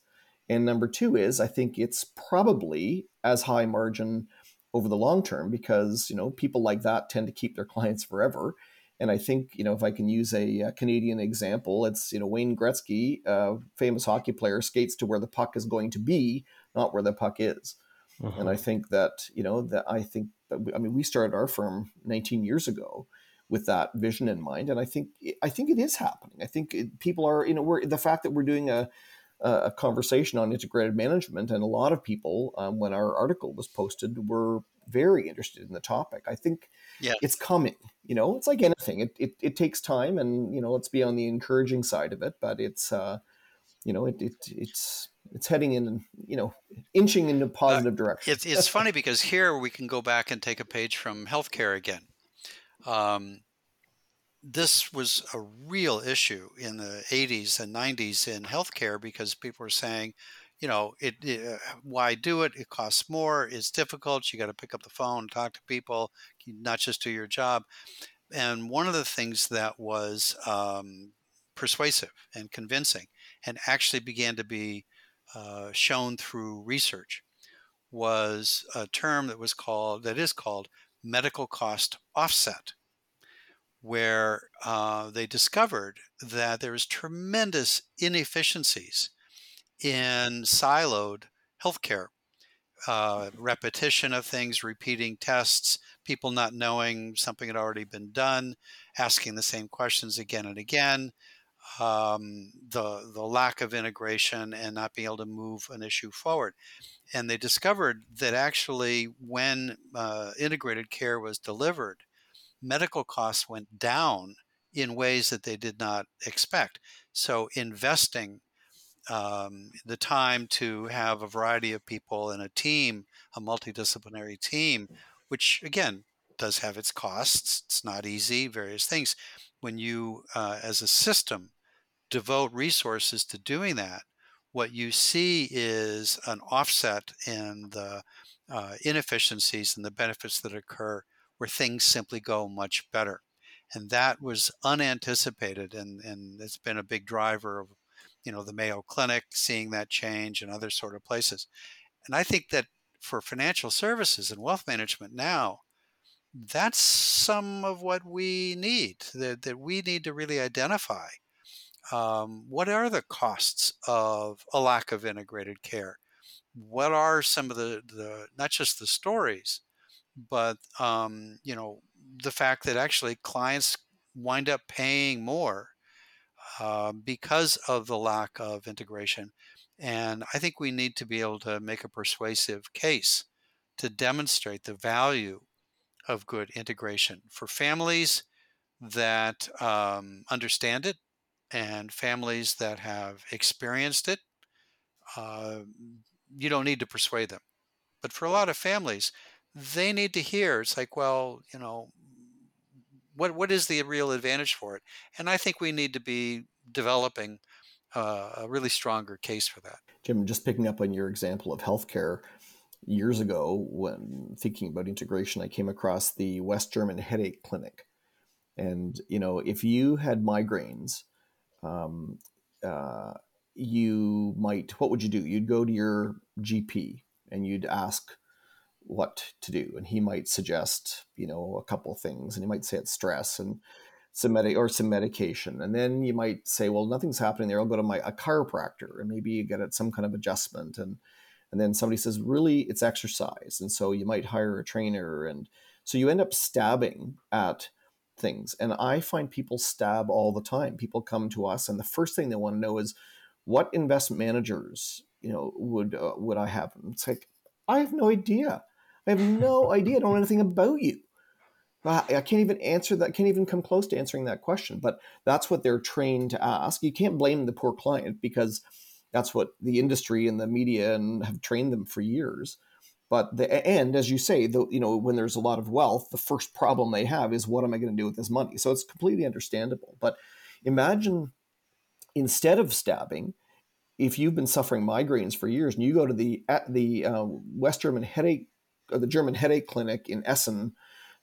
And number two is I think it's probably as high margin over the long term because you know people like that tend to keep their clients forever. And i think you know if i can use a, a canadian example it's you know wayne gretzky uh, famous hockey player skates to where the puck is going to be not where the puck is. Mhm. and i think that you know that i think that we, i mean we started our firm 19 years ago with that vision in mind. And i think i think it is happening. I think it, people are you know we're the fact that we're doing a a conversation on integrated management, and a lot of people, um, when our article was posted, were very interested in the topic. I think yeah. it's coming. You know, it's like anything; it, it it takes time, and you know, let's be on the encouraging side of it. But it's uh, you know, it, it it's it's heading in, you know, inching in a positive uh, direction. It's it's funny because here we can go back and take a page from healthcare again. Um, this was a real issue in the 80s and 90s in healthcare because people were saying, you know, it, it uh, why do it? It costs more. It's difficult. You got to pick up the phone, talk to people, not just do your job. And one of the things that was um, persuasive and convincing, and actually began to be uh, shown through research, was a term that was called that is called medical cost offset where uh, they discovered that there was tremendous inefficiencies in siloed healthcare. Uh, repetition of things, repeating tests, people not knowing something had already been done, asking the same questions again and again, um, the the lack of integration and not being able to move an issue forward. And they discovered that actually, when uh, integrated care was delivered, medical costs went down in ways that they did not expect. So investing um, the time to have a variety of people in a team, a multidisciplinary team, which again does have its costs. It's not easy, various things. When you, uh, as a system, devote resources to doing that, what you see is an offset in the uh, inefficiencies and the benefits that occur where things simply go much better. And that was unanticipated, and, and it's been a big driver of, you know, the Mayo Clinic seeing that change and other sort of places. And I think that for financial services and wealth management now, that's some of what we need, that, that we need to really identify. Um, what are the costs of a lack of integrated care? What are some of the, the not just the stories, but um, you know the fact that actually clients wind up paying more uh, because of the lack of integration and i think we need to be able to make a persuasive case to demonstrate the value of good integration for families that um, understand it and families that have experienced it uh, you don't need to persuade them but for a lot of families they need to hear. It's like, well, you know, what what is the real advantage for it? And I think we need to be developing uh, a really stronger case for that. Jim, just picking up on your example of healthcare, years ago when thinking about integration, I came across the West German Headache Clinic, and you know, if you had migraines, um, uh, you might what would you do? You'd go to your GP and you'd ask what to do and he might suggest you know a couple things and he might say it's stress and some med- or some medication and then you might say well nothing's happening there i'll go to my a chiropractor and maybe you get it some kind of adjustment and and then somebody says really it's exercise and so you might hire a trainer and so you end up stabbing at things and i find people stab all the time. People come to us and the first thing they want to know is what investment managers you know would uh, would i have? It's like i have no idea I have no idea. I don't know anything about you. I can't even answer that. Can't even come close to answering that question. But that's what they're trained to ask. You can't blame the poor client because that's what the industry and the media and have trained them for years. But the and as you say, the, you know, when there's a lot of wealth, the first problem they have is what am I going to do with this money? So it's completely understandable. But imagine instead of stabbing, if you've been suffering migraines for years and you go to the at the uh, West German headache uh, the German headache clinic in Essen,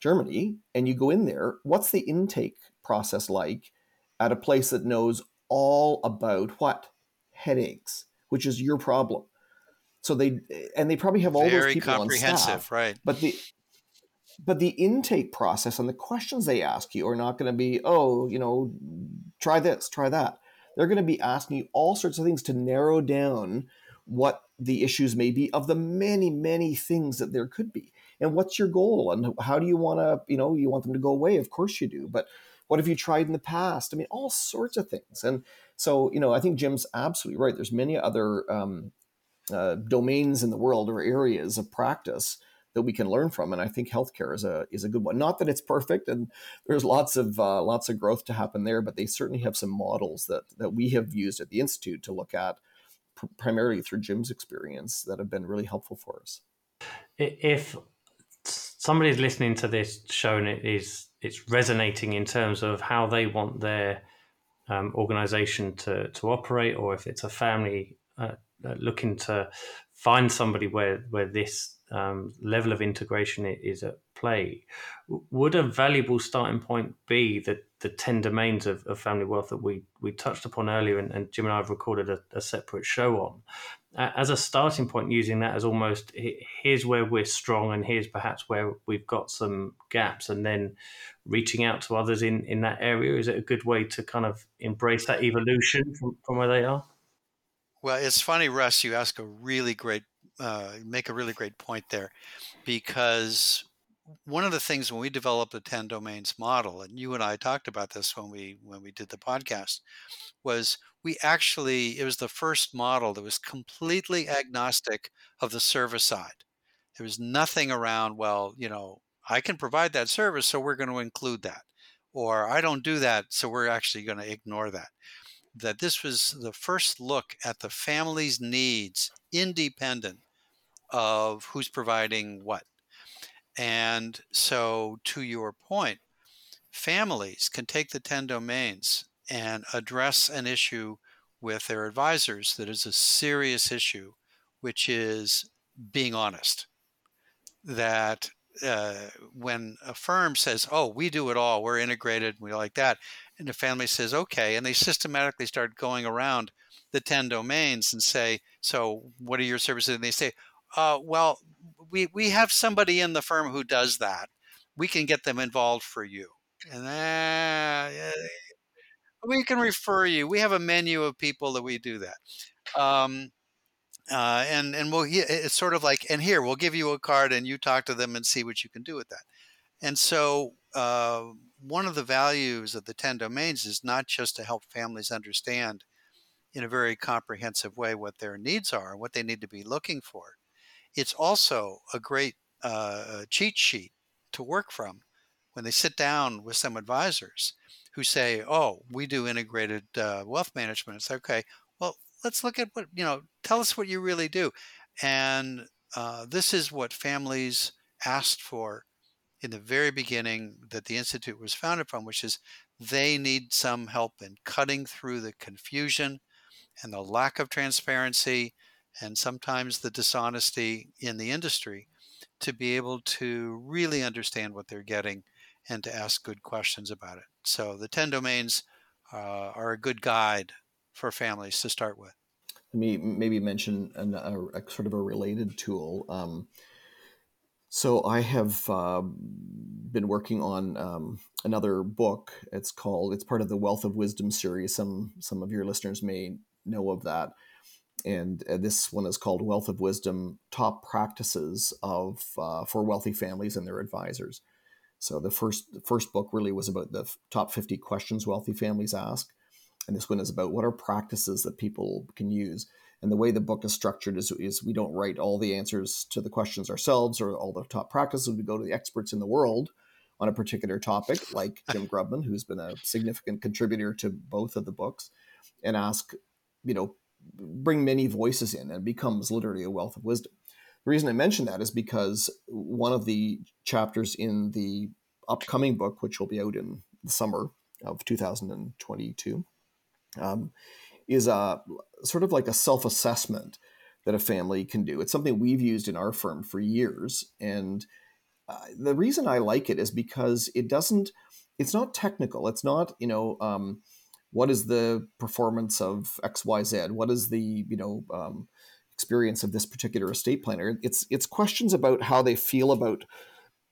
Germany, and you go in there, what's the intake process like at a place that knows all about what headaches, which is your problem? So they and they probably have all Very those people on staff, right? But the but the intake process and the questions they ask you are not going to be, oh, you know, try this, try that. They're going to be asking you all sorts of things to narrow down what the issues may be of the many, many things that there could be. And what's your goal? And how do you want to, you know, you want them to go away? Of course you do. But what have you tried in the past? I mean, all sorts of things. And So, you know, I think Jim's absolutely right. There's many other um, uh, domains in the world or areas of practice that we can learn from, and I think healthcare is a is a good one. Not that it's perfect, and there's lots of uh, lots of growth to happen there, but they certainly have some models that that we have used at the institute to look at, pr- primarily through Jim's experience, that have been really helpful for us. If somebody's listening to this show and it is it's resonating in terms of how they want their um, organization to to operate, or if it's a family uh, uh looking to find somebody where where this um, level of integration is at play. Would a valuable starting point be the, the 10 domains of, of family wealth that we, we touched upon earlier, and, and Jim and I have recorded a, a separate show on? Uh, as a starting point, using that as almost here's where we're strong, and here's perhaps where we've got some gaps, and then reaching out to others in, in that area. Is it a good way to kind of embrace that evolution from, from where they are? Well, it's funny, Russ. You ask a really great uh, make a really great point there because one of the things when we developed the 10 domains model and you and I talked about this when we when we did the podcast was we actually it was the first model that was completely agnostic of the service side. There was nothing around well you know I can provide that service so we're going to include that or I don't do that so we're actually going to ignore that. That this was the first look at the family's needs independent of who's providing what. And so, to your point, families can take the 10 domains and address an issue with their advisors that is a serious issue, which is being honest. That uh, when a firm says, "Oh, we do it all. We're integrated. We like that," and the family says, "Okay," and they systematically start going around the ten domains and say, "So, what are your services?" And they say, uh, "Well, we we have somebody in the firm who does that. We can get them involved for you." And we can refer you. We have a menu of people that we do that. Um, uh, and and we'll it's sort of like and here we'll give you a card and you talk to them and see what you can do with that and so uh, one of the values of the 10 domains is not just to help families understand in a very comprehensive way what their needs are and what they need to be looking for. It's also a great uh, cheat sheet to work from when they sit down with some advisors who say oh we do integrated uh, wealth management. It's okay well let's look at what you know tell us what you really do. And uh, this is what families asked for in the very beginning that the institute was founded from which is they need some help in cutting through the confusion and the lack of transparency and sometimes the dishonesty in the industry to be able to really understand what they're getting and to ask good questions about it. So the 10 domains uh, are a good guide for families to start with. Let me maybe mention an, a, a, sort of a related tool. Um, so I have uh, been working on um, another book. It's called. It's part of the Wealth of Wisdom series. Some some of your listeners may know of that. And uh, this one is called Wealth of Wisdom: Top Practices of uh, for Wealthy Families and Their Advisors. So the first the first book really was about the top 50 questions wealthy families ask and this one is about what are practices that people can use. And the way the book is structured is, is we don't write all the answers to the questions ourselves or all the top practices. We go to the experts in the world on a particular topic, like Jim Grubman, who's been a significant contributor to both of the books, and ask, you know, bring many voices in and becomes literally a wealth of wisdom. The reason I mention that is because one of the chapters in the upcoming book, which will be out in the summer of 2022, um, is a sort of like a self assessment that a family can do. It's something we've used in our firm for years. And uh, the reason I like it is because it doesn't, it's not technical. It's not, you know, um, what is the performance of XYZ? What is the, you know, um, experience of this particular estate planner? It's, it's questions about how they feel about,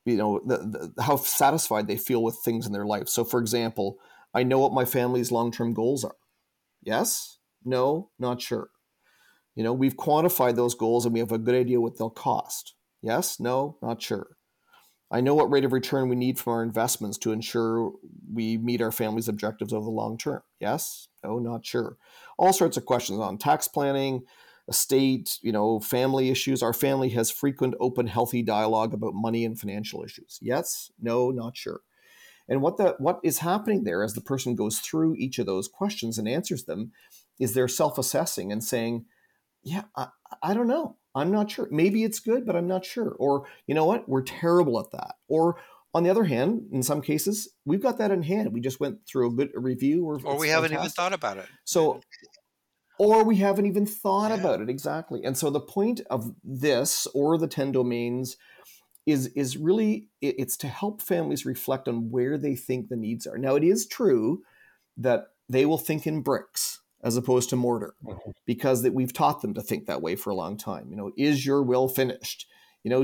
you know, the, the, how satisfied they feel with things in their life. So, for example, I know what my family's long term goals are. Yes? No? Not sure. You know, we've quantified those goals and we have a good idea what they'll cost. Yes? No? Not sure. I know what rate of return we need from our investments to ensure we meet our family's objectives over the long term. Yes? No, not sure. All sorts of questions on tax planning, estate, you know, family issues. Our family has frequent, open, healthy dialogue about money and financial issues. Yes? No, not sure. And what the what is happening there as the person goes through each of those questions and answers them is they're self-assessing and saying, "Yeah, I, I don't know. I'm not sure. Maybe it's good, but I'm not sure." Or, "You know what? We're terrible at that." Or on the other hand, in some cases, we've got that in hand. We just went through a good review, or, or we haven't fantastic. even thought about it. So, or we haven't even thought yeah. about it exactly. And so, the point of this or the ten domains is is really it's to help families reflect on where they think the needs are. Now, it is true that they will think in bricks as opposed to mortar mm-hmm. because that we've taught them to think that way for a long time. You know, is your will finished? You know,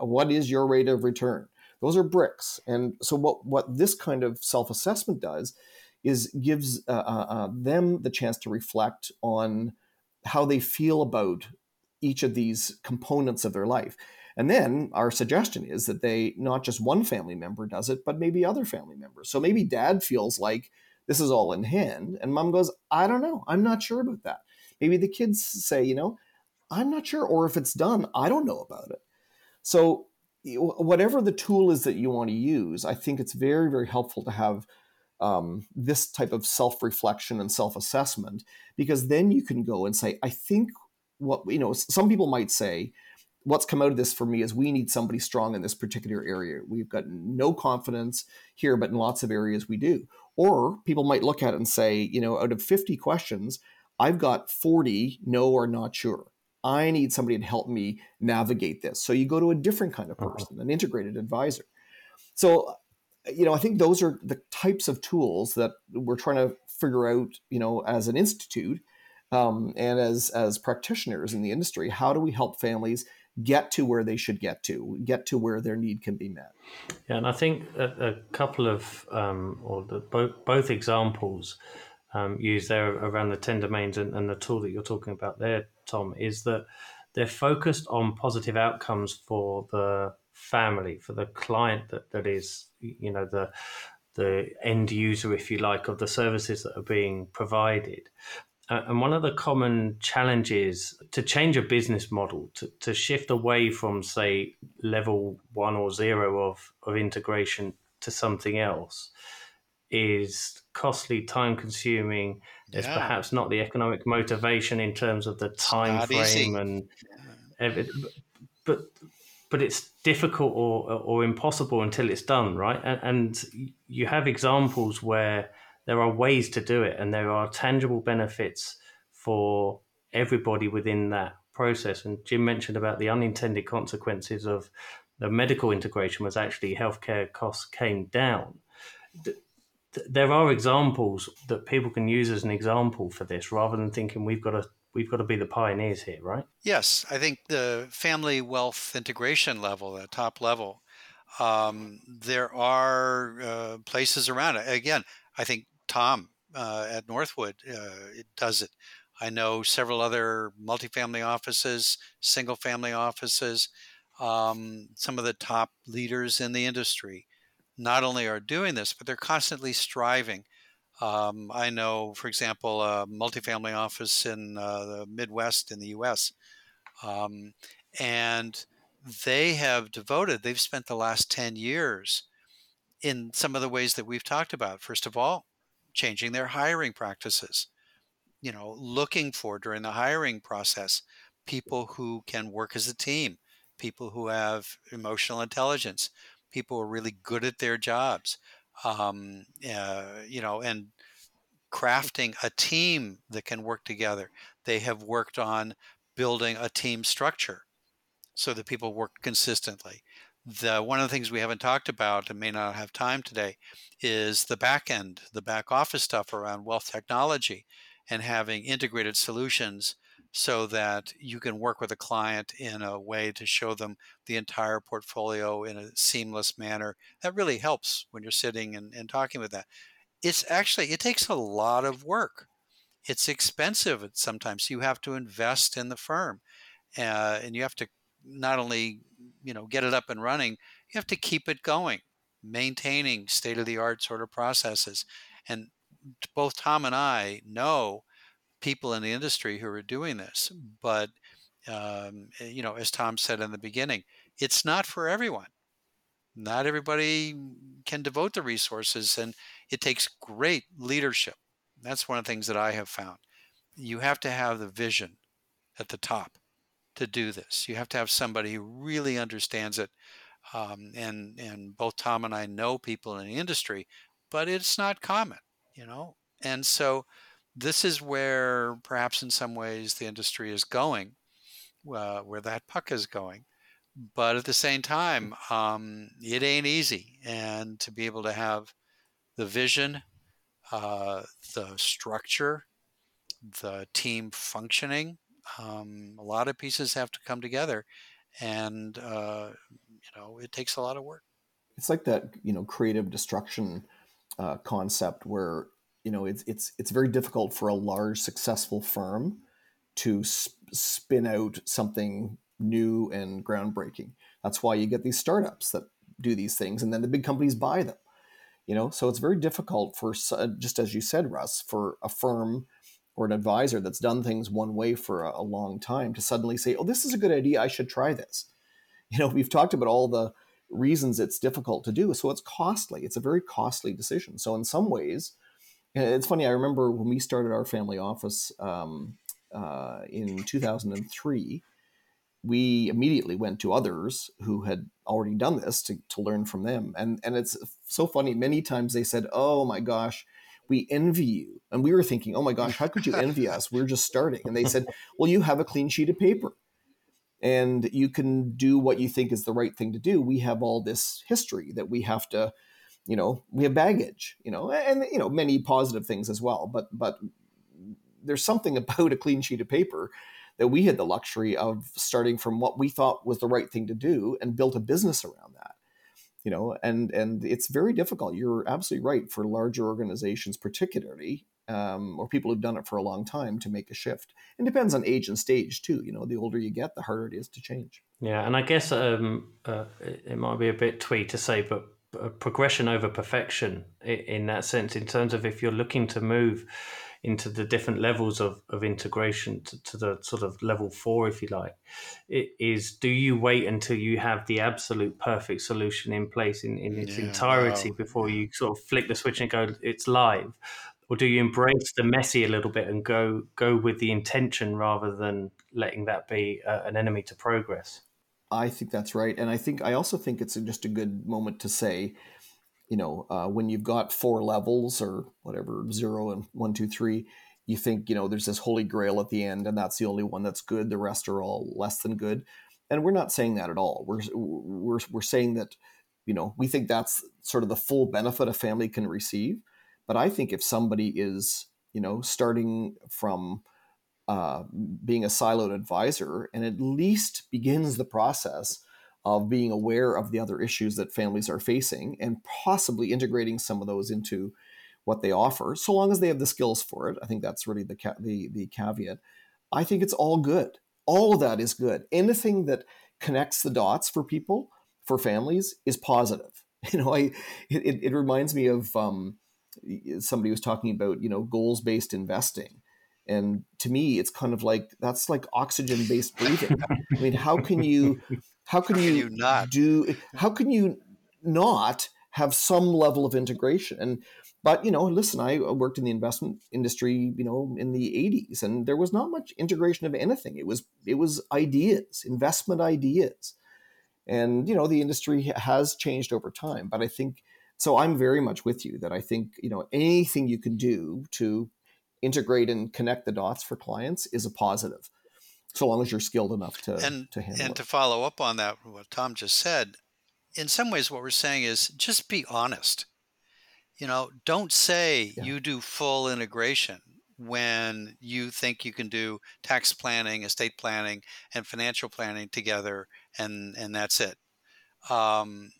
what is your rate of return? Those are bricks. And so what what this kind of self-assessment does is gives uh, uh, uh them the chance to reflect on how they feel about each of these components of their life. And then our suggestion is that they not just one family member does it, but maybe other family members. So maybe dad feels like this is all in hand, and mom goes, I don't know, I'm not sure about that. Maybe the kids say, you know, I'm not sure, or if it's done, I don't know about it. So whatever the tool is that you want to use, I think it's very, very helpful to have um, this type of self reflection and self assessment because then you can go and say, I think what, you know, some people might say, what's come out of this for me is we need somebody strong in this particular area. We've got no confidence here, but in lots of areas we do. Or people might look at it and say, you know, out of 50 questions, I've got 40 no or not sure. I need somebody to help me navigate this. So you go to a different kind of uh-huh. person, an integrated advisor. So, you know, I think those are the types of tools that we're trying to figure out, you know, as an institute um, and as as practitioners in the industry. How do we help families get to where they should get to, get to where their need can be met. Yeah, and I think a, a couple of, um, or the, both, both examples um, used there around the 10 domains and, and the tool that you're talking about there, Tom, is that they're focused on positive outcomes for the family, for the client that, that is, you know, the the end user, if you like, of the services that are being provided. Uh, and one of the common challenges to change a business model, to, to shift away from, say, level one or zero of, of integration to something else, is costly, time consuming. There's yeah. perhaps not the economic motivation in terms of the time frame easy. and everything, but but it's difficult or or impossible until it's done, right? And, and you have examples where there are ways to do it and there are tangible benefits for everybody within that process. And Jim mentioned about the unintended consequences of the medical integration was actually healthcare costs came down. There are examples that people can use as an example for this, rather than thinking we've got to we've got to be the pioneers here, right? Yes, I think the family wealth integration level, the top level, um, there are uh, places around it. Again, I think Tom uh, at Northwood uh, it does it. I know several other multifamily offices, single family offices, um, some of the top leaders in the industry not only are doing this, but they're constantly striving. Um, I know, for example, a multifamily office in uh, the Midwest in the US, um, and they have devoted, they've spent the last 10 years in some of the ways that we've talked about. First of all, changing their hiring practices. You know, looking for during the hiring process people who can work as a team, people who have emotional intelligence, people who are really good at their jobs. Um, uh, you know, and crafting a team that can work together. They have worked on building a team structure so that people work consistently the one of the things we haven't talked about and may not have time today is the back end, the back office stuff around wealth technology and having integrated solutions so that you can work with a client in a way to show them the entire portfolio in a seamless manner. That really helps when you're sitting and, and talking with that. It's actually, it takes a lot of work. It's expensive sometimes. You have to invest in the firm uh, and you have to not only you know get it up and running you have to keep it going maintaining state of the art sort of processes. And both tom and i know people in the industry who are doing this but um, eh, you know as tom said in the beginning it's not for everyone. Not everybody can devote the resources and it takes great leadership. That's one of the things that i have found. You have to have the vision at the top to do this. You have to have somebody who really understands it. Um, and and both Tom and I know people in the industry, but it's not common, you know. And so this is where perhaps in some ways the industry is going, uh, where that puck is going. But at the same time, um, it ain't easy, and to be able to have the vision, uh, the structure, the team functioning, um, a lot of pieces have to come together, and uh, you know it takes a lot of work. It's like that you know creative destruction uh, concept where you know it's it's it's very difficult for a large successful firm to sp- spin out something new and groundbreaking. That's why you get these startups that do these things, and then the big companies buy them. You know, so it's very difficult for just as you said, Russ, for a firm or an advisor that's done things one way for a, a long time to suddenly say, "Oh, this is a good idea. I should try this." You know, we've talked about all the reasons it's difficult to do, so it's costly. It's a very costly decision. So in some ways, it's funny. I remember when we started our family office um, uh, in 2003 we immediately went to others who had already done this to, to learn from them. And and it's so funny. Many times they said, "Oh my gosh, we envy you. And we were thinking, oh my gosh, how could you envy us? We're just starting. And they said, well, you have a clean sheet of paper and you can do what you think is the right thing to do. We have all this history that we have to, you know, we have baggage, you know, and, you know, many positive things as well. But, but there's something about a clean sheet of paper that we had the luxury of starting from what we thought was the right thing to do and built a business around that you know and and it's very difficult. You're absolutely right for larger organizations particularly um, or people who've done it for a long time to make a shift. It depends on age and stage too you know the older you get the harder it is to change. Yeah and i guess um, uh, it might be a bit twee to say but progression over perfection in that sense in terms of if you're looking to move into the different levels of, of integration to, to the sort of level four, if you like, it is do you wait until you have the absolute perfect solution in place in, in its yeah, entirety wow. before you sort of flick the switch and go, it's live? Or do you embrace the messy a little bit and go go with the intention rather than letting that be uh, an enemy to progress? I think that's right, and I think I also think it's just a good moment to say you know, uh, when you've got four levels or whatever, zero and one, two, three, you think, you know, there's this holy grail at the end and that's the only one that's good. The rest are all less than good. And we're not saying that at all. We're, we're, we're saying that, you know, we think that's sort of the full benefit a family can receive. But I think if somebody is, you know, starting from uh, being a siloed advisor and at least begins the process of being aware of the other issues that families are facing and possibly integrating some of those into what they offer, so long as they have the skills for it. I think that's really the ca- the, the caveat. I think it's all good. All of that is good. Anything that connects the dots for people, for families, is positive. You know, I it, it reminds me of um, somebody was talking about you know goals based investing and to me it's kind of like that's like oxygen based breathing i mean how can you how can, how you, you not do? How can you not have some level of integration? And but you know, listen, I uh, worked in the investment industry, you know, in the '80s, and there was not much integration of anything. It was it was ideas, investment ideas, and you know, the industry has changed over time. But I think so. I'm very much with you that I think you know anything you can do to integrate and connect the dots for clients is a positive so long as you're skilled enough to and to handle and it. to follow up on that, what Tom just said, in some ways, what we're saying is just be honest. You know, don't say yeah. you do full integration when you think you can do tax planning, estate planning, and financial planning together, and and that's it. Um,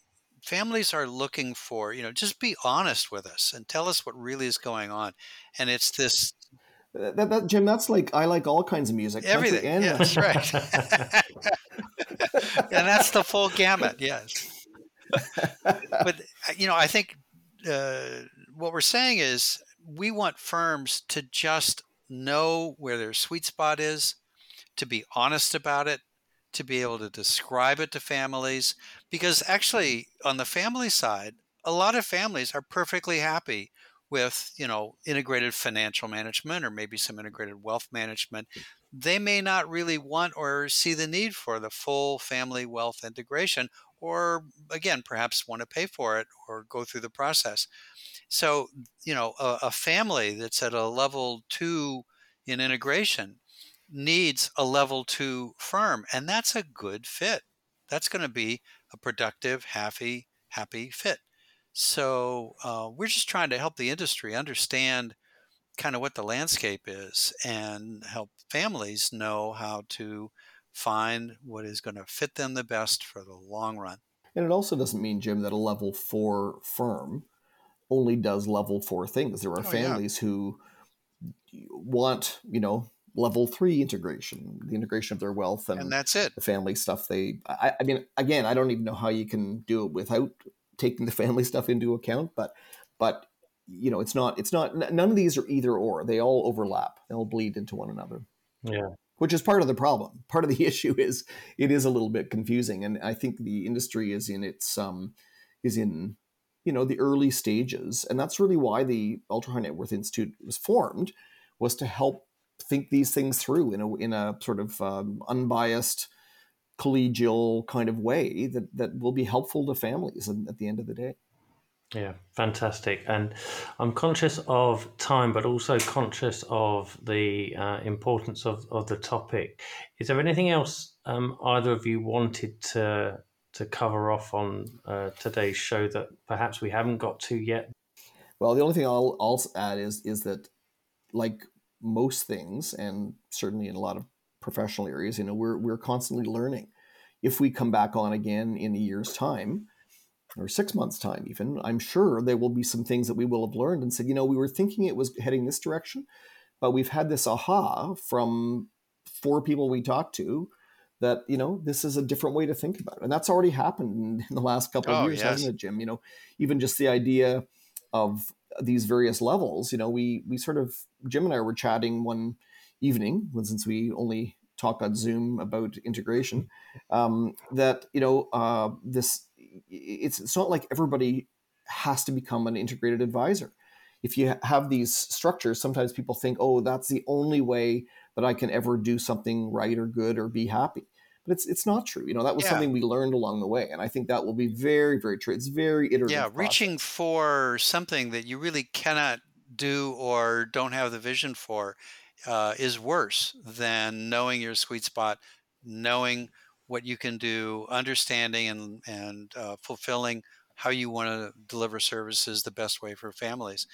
families are looking for you know just be honest with us and tell us what really is going on and it's this that, that, Jim, that's like I like all kinds of music. Everything. Yeah, that's right. and that's the full gamut. Yes, but uh, you know, I think uh, what we're saying is we want firms to just know where their sweet spot is, to be honest about it, to be able to describe it to families. Because actually, on the family side, a lot of families are perfectly happy with you know integrated financial management or maybe some integrated wealth management they may not really want or see the need for the full family wealth integration or again perhaps want to pay for it or go through the process. So you know a, a family that's at a level two in integration needs a level two firm and that's a good fit. That's going to be a productive happy happy fit so uh, we're just trying to help the industry understand kind of what the landscape is and help families know how to find what is going to fit them the best for the long run. And it also doesn't mean, Jim, that a level four firm only does level four things. There are oh, families yeah. who want, you know, level three integration, the integration of their wealth and, and that's it. The family stuff. They, I, I mean, again, I don't even know how you can do it without taking the family stuff into account, but but you know, it's not it's not none of these are either or. They all overlap. They all bleed into one another. Yeah. Which is part of the problem. Part of the issue is it is a little bit confusing, and I think the industry is in its um is in you know the early stages, and that's really why the Ultra High Net Worth Institute was formed, was to help think these things through in a in a sort of um, unbiased collegial kind of way that that will be helpful to families at the end of the day. Yeah, fantastic. And I'm conscious of time, but also conscious of the uh, importance of, of the topic. Is there anything else um, either of you wanted to to cover off on uh, today's show that perhaps we haven't got to yet? Well, the only thing I'll also add is is that, like most things, and certainly in a lot of professional areas, you know, we're we're constantly learning. If we come back on again in a year's time, or six months' time, even, I'm sure there will be some things that we will have learned and said, you know, we were thinking it was heading this direction, but we've had this aha from four people we talked to that you know this is a different way to think about it and that's already happened in the last couple of oh, years yes. hasn't it jim you know even just the idea of these various levels you know we we sort of jim and i were chatting one evening since we only talk on zoom about integration um, that you know uh, this it's it's not like everybody has to become an integrated advisor. If you have these structures, sometimes people think, "Oh, that's the only way that I can ever do something right or good or be happy." But it's it's not true. You know, that was yeah. something we learned along the way, and I think that will be very very true. It's very iterative. Yeah, reaching for something that you really cannot do or don't have the vision for uh, is worse than knowing your sweet spot, knowing what you can do, understanding and and uh, fulfilling how you want to deliver services the best way for families.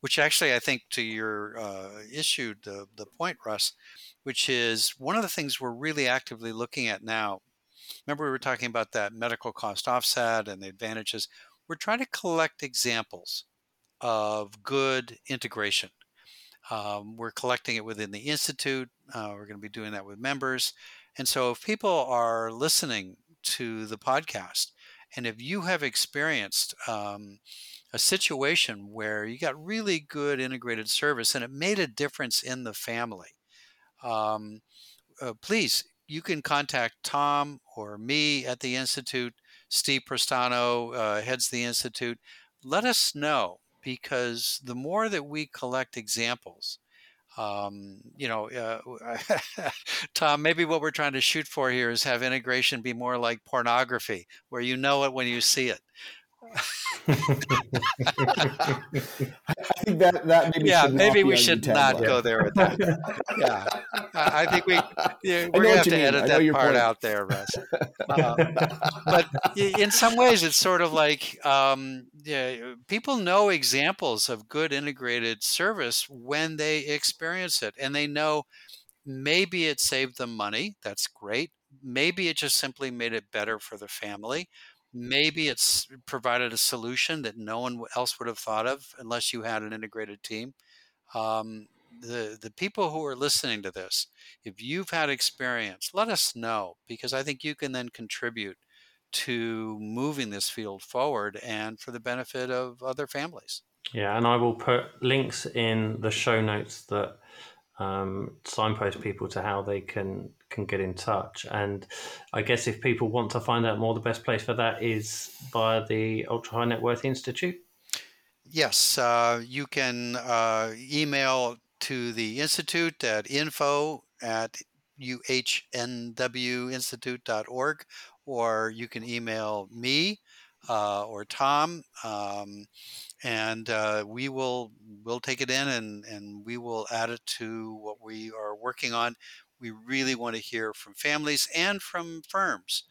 Which actually, I think, to your uh, issue, the the point, Russ, which is one of the things we're really actively looking at now. Remember, we were talking about that medical cost offset and the advantages. We're trying to collect examples of good integration. Um, we're collecting it within the institute. Uh, we're going to be doing that with members. And so, if people are listening to the podcast, and if you have experienced um, a situation where you got really good integrated service and it made a difference in the family, um, uh, please, you can contact Tom or me at the Institute. Steve Prostano uh, heads the Institute. Let us know because the more that we collect examples, um, you know, uh, Tom, maybe what we're trying to shoot for here is have integration be more like pornography, where you know it when you see it. I think that that maybe yeah maybe we should not go there with that. yeah, I think we yeah, we're gonna have to mean. edit that part point. out there, Russ. Uh, but in some ways, it's sort of like um, yeah, people know examples of good integrated service when they experience it, and they know maybe it saved them money. That's great. Maybe it just simply made it better for the family maybe it's provided a solution that no one else would have thought of unless you had an integrated team. Um, the the people who are listening to this, if you've had experience, let us know because I think you can then contribute to moving this field forward and for the benefit of other families. Yeah, and I will put links in the show notes that um, signpost people to how they can can get in touch. And I guess if people want to find out more, the best place for that is via the Ultra High Net Worth Institute. Yes, uh, you can uh, email to the institute at info at uhnwinstitute.org, or you can email me uh, or Tom. Um, and uh, we will we'll take it in and and we will add it to what we are working on. We really want to hear from families and from firms.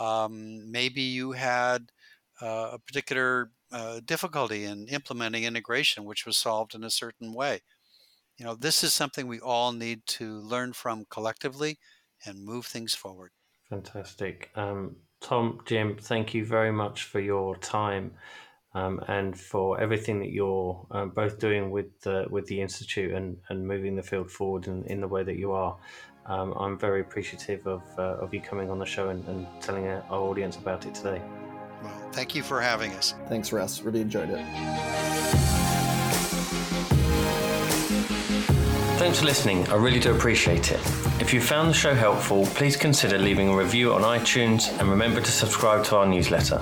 Um, maybe you had uh, a particular uh, difficulty in implementing integration, which was solved in a certain way. You know, this is something we all need to learn from collectively and move things forward. Fantastic. Um, Tom, Jim, thank you very much for your time um, and for everything that you're um, both doing with the, with the institute and, and moving the field forward in, in the way that you are. Um, I'm very appreciative of, uh, of you coming on the show and, and telling our audience about it today. Well, thank you for having us. Thanks, Russ. Really enjoyed it. Thanks for listening. I really do appreciate it. If you found the show helpful, please consider leaving a review on iTunes and remember to subscribe to our newsletter.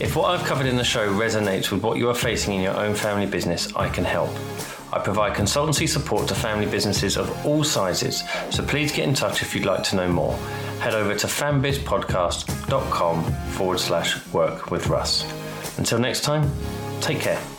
If what I've covered in the show resonates with what you are facing in your own family business, I can help. I provide consultancy support to family businesses of all sizes, so please get in touch if you'd like to know more. Head over to fambizpodcast.com forward slash work with Russ. Until next time, take care.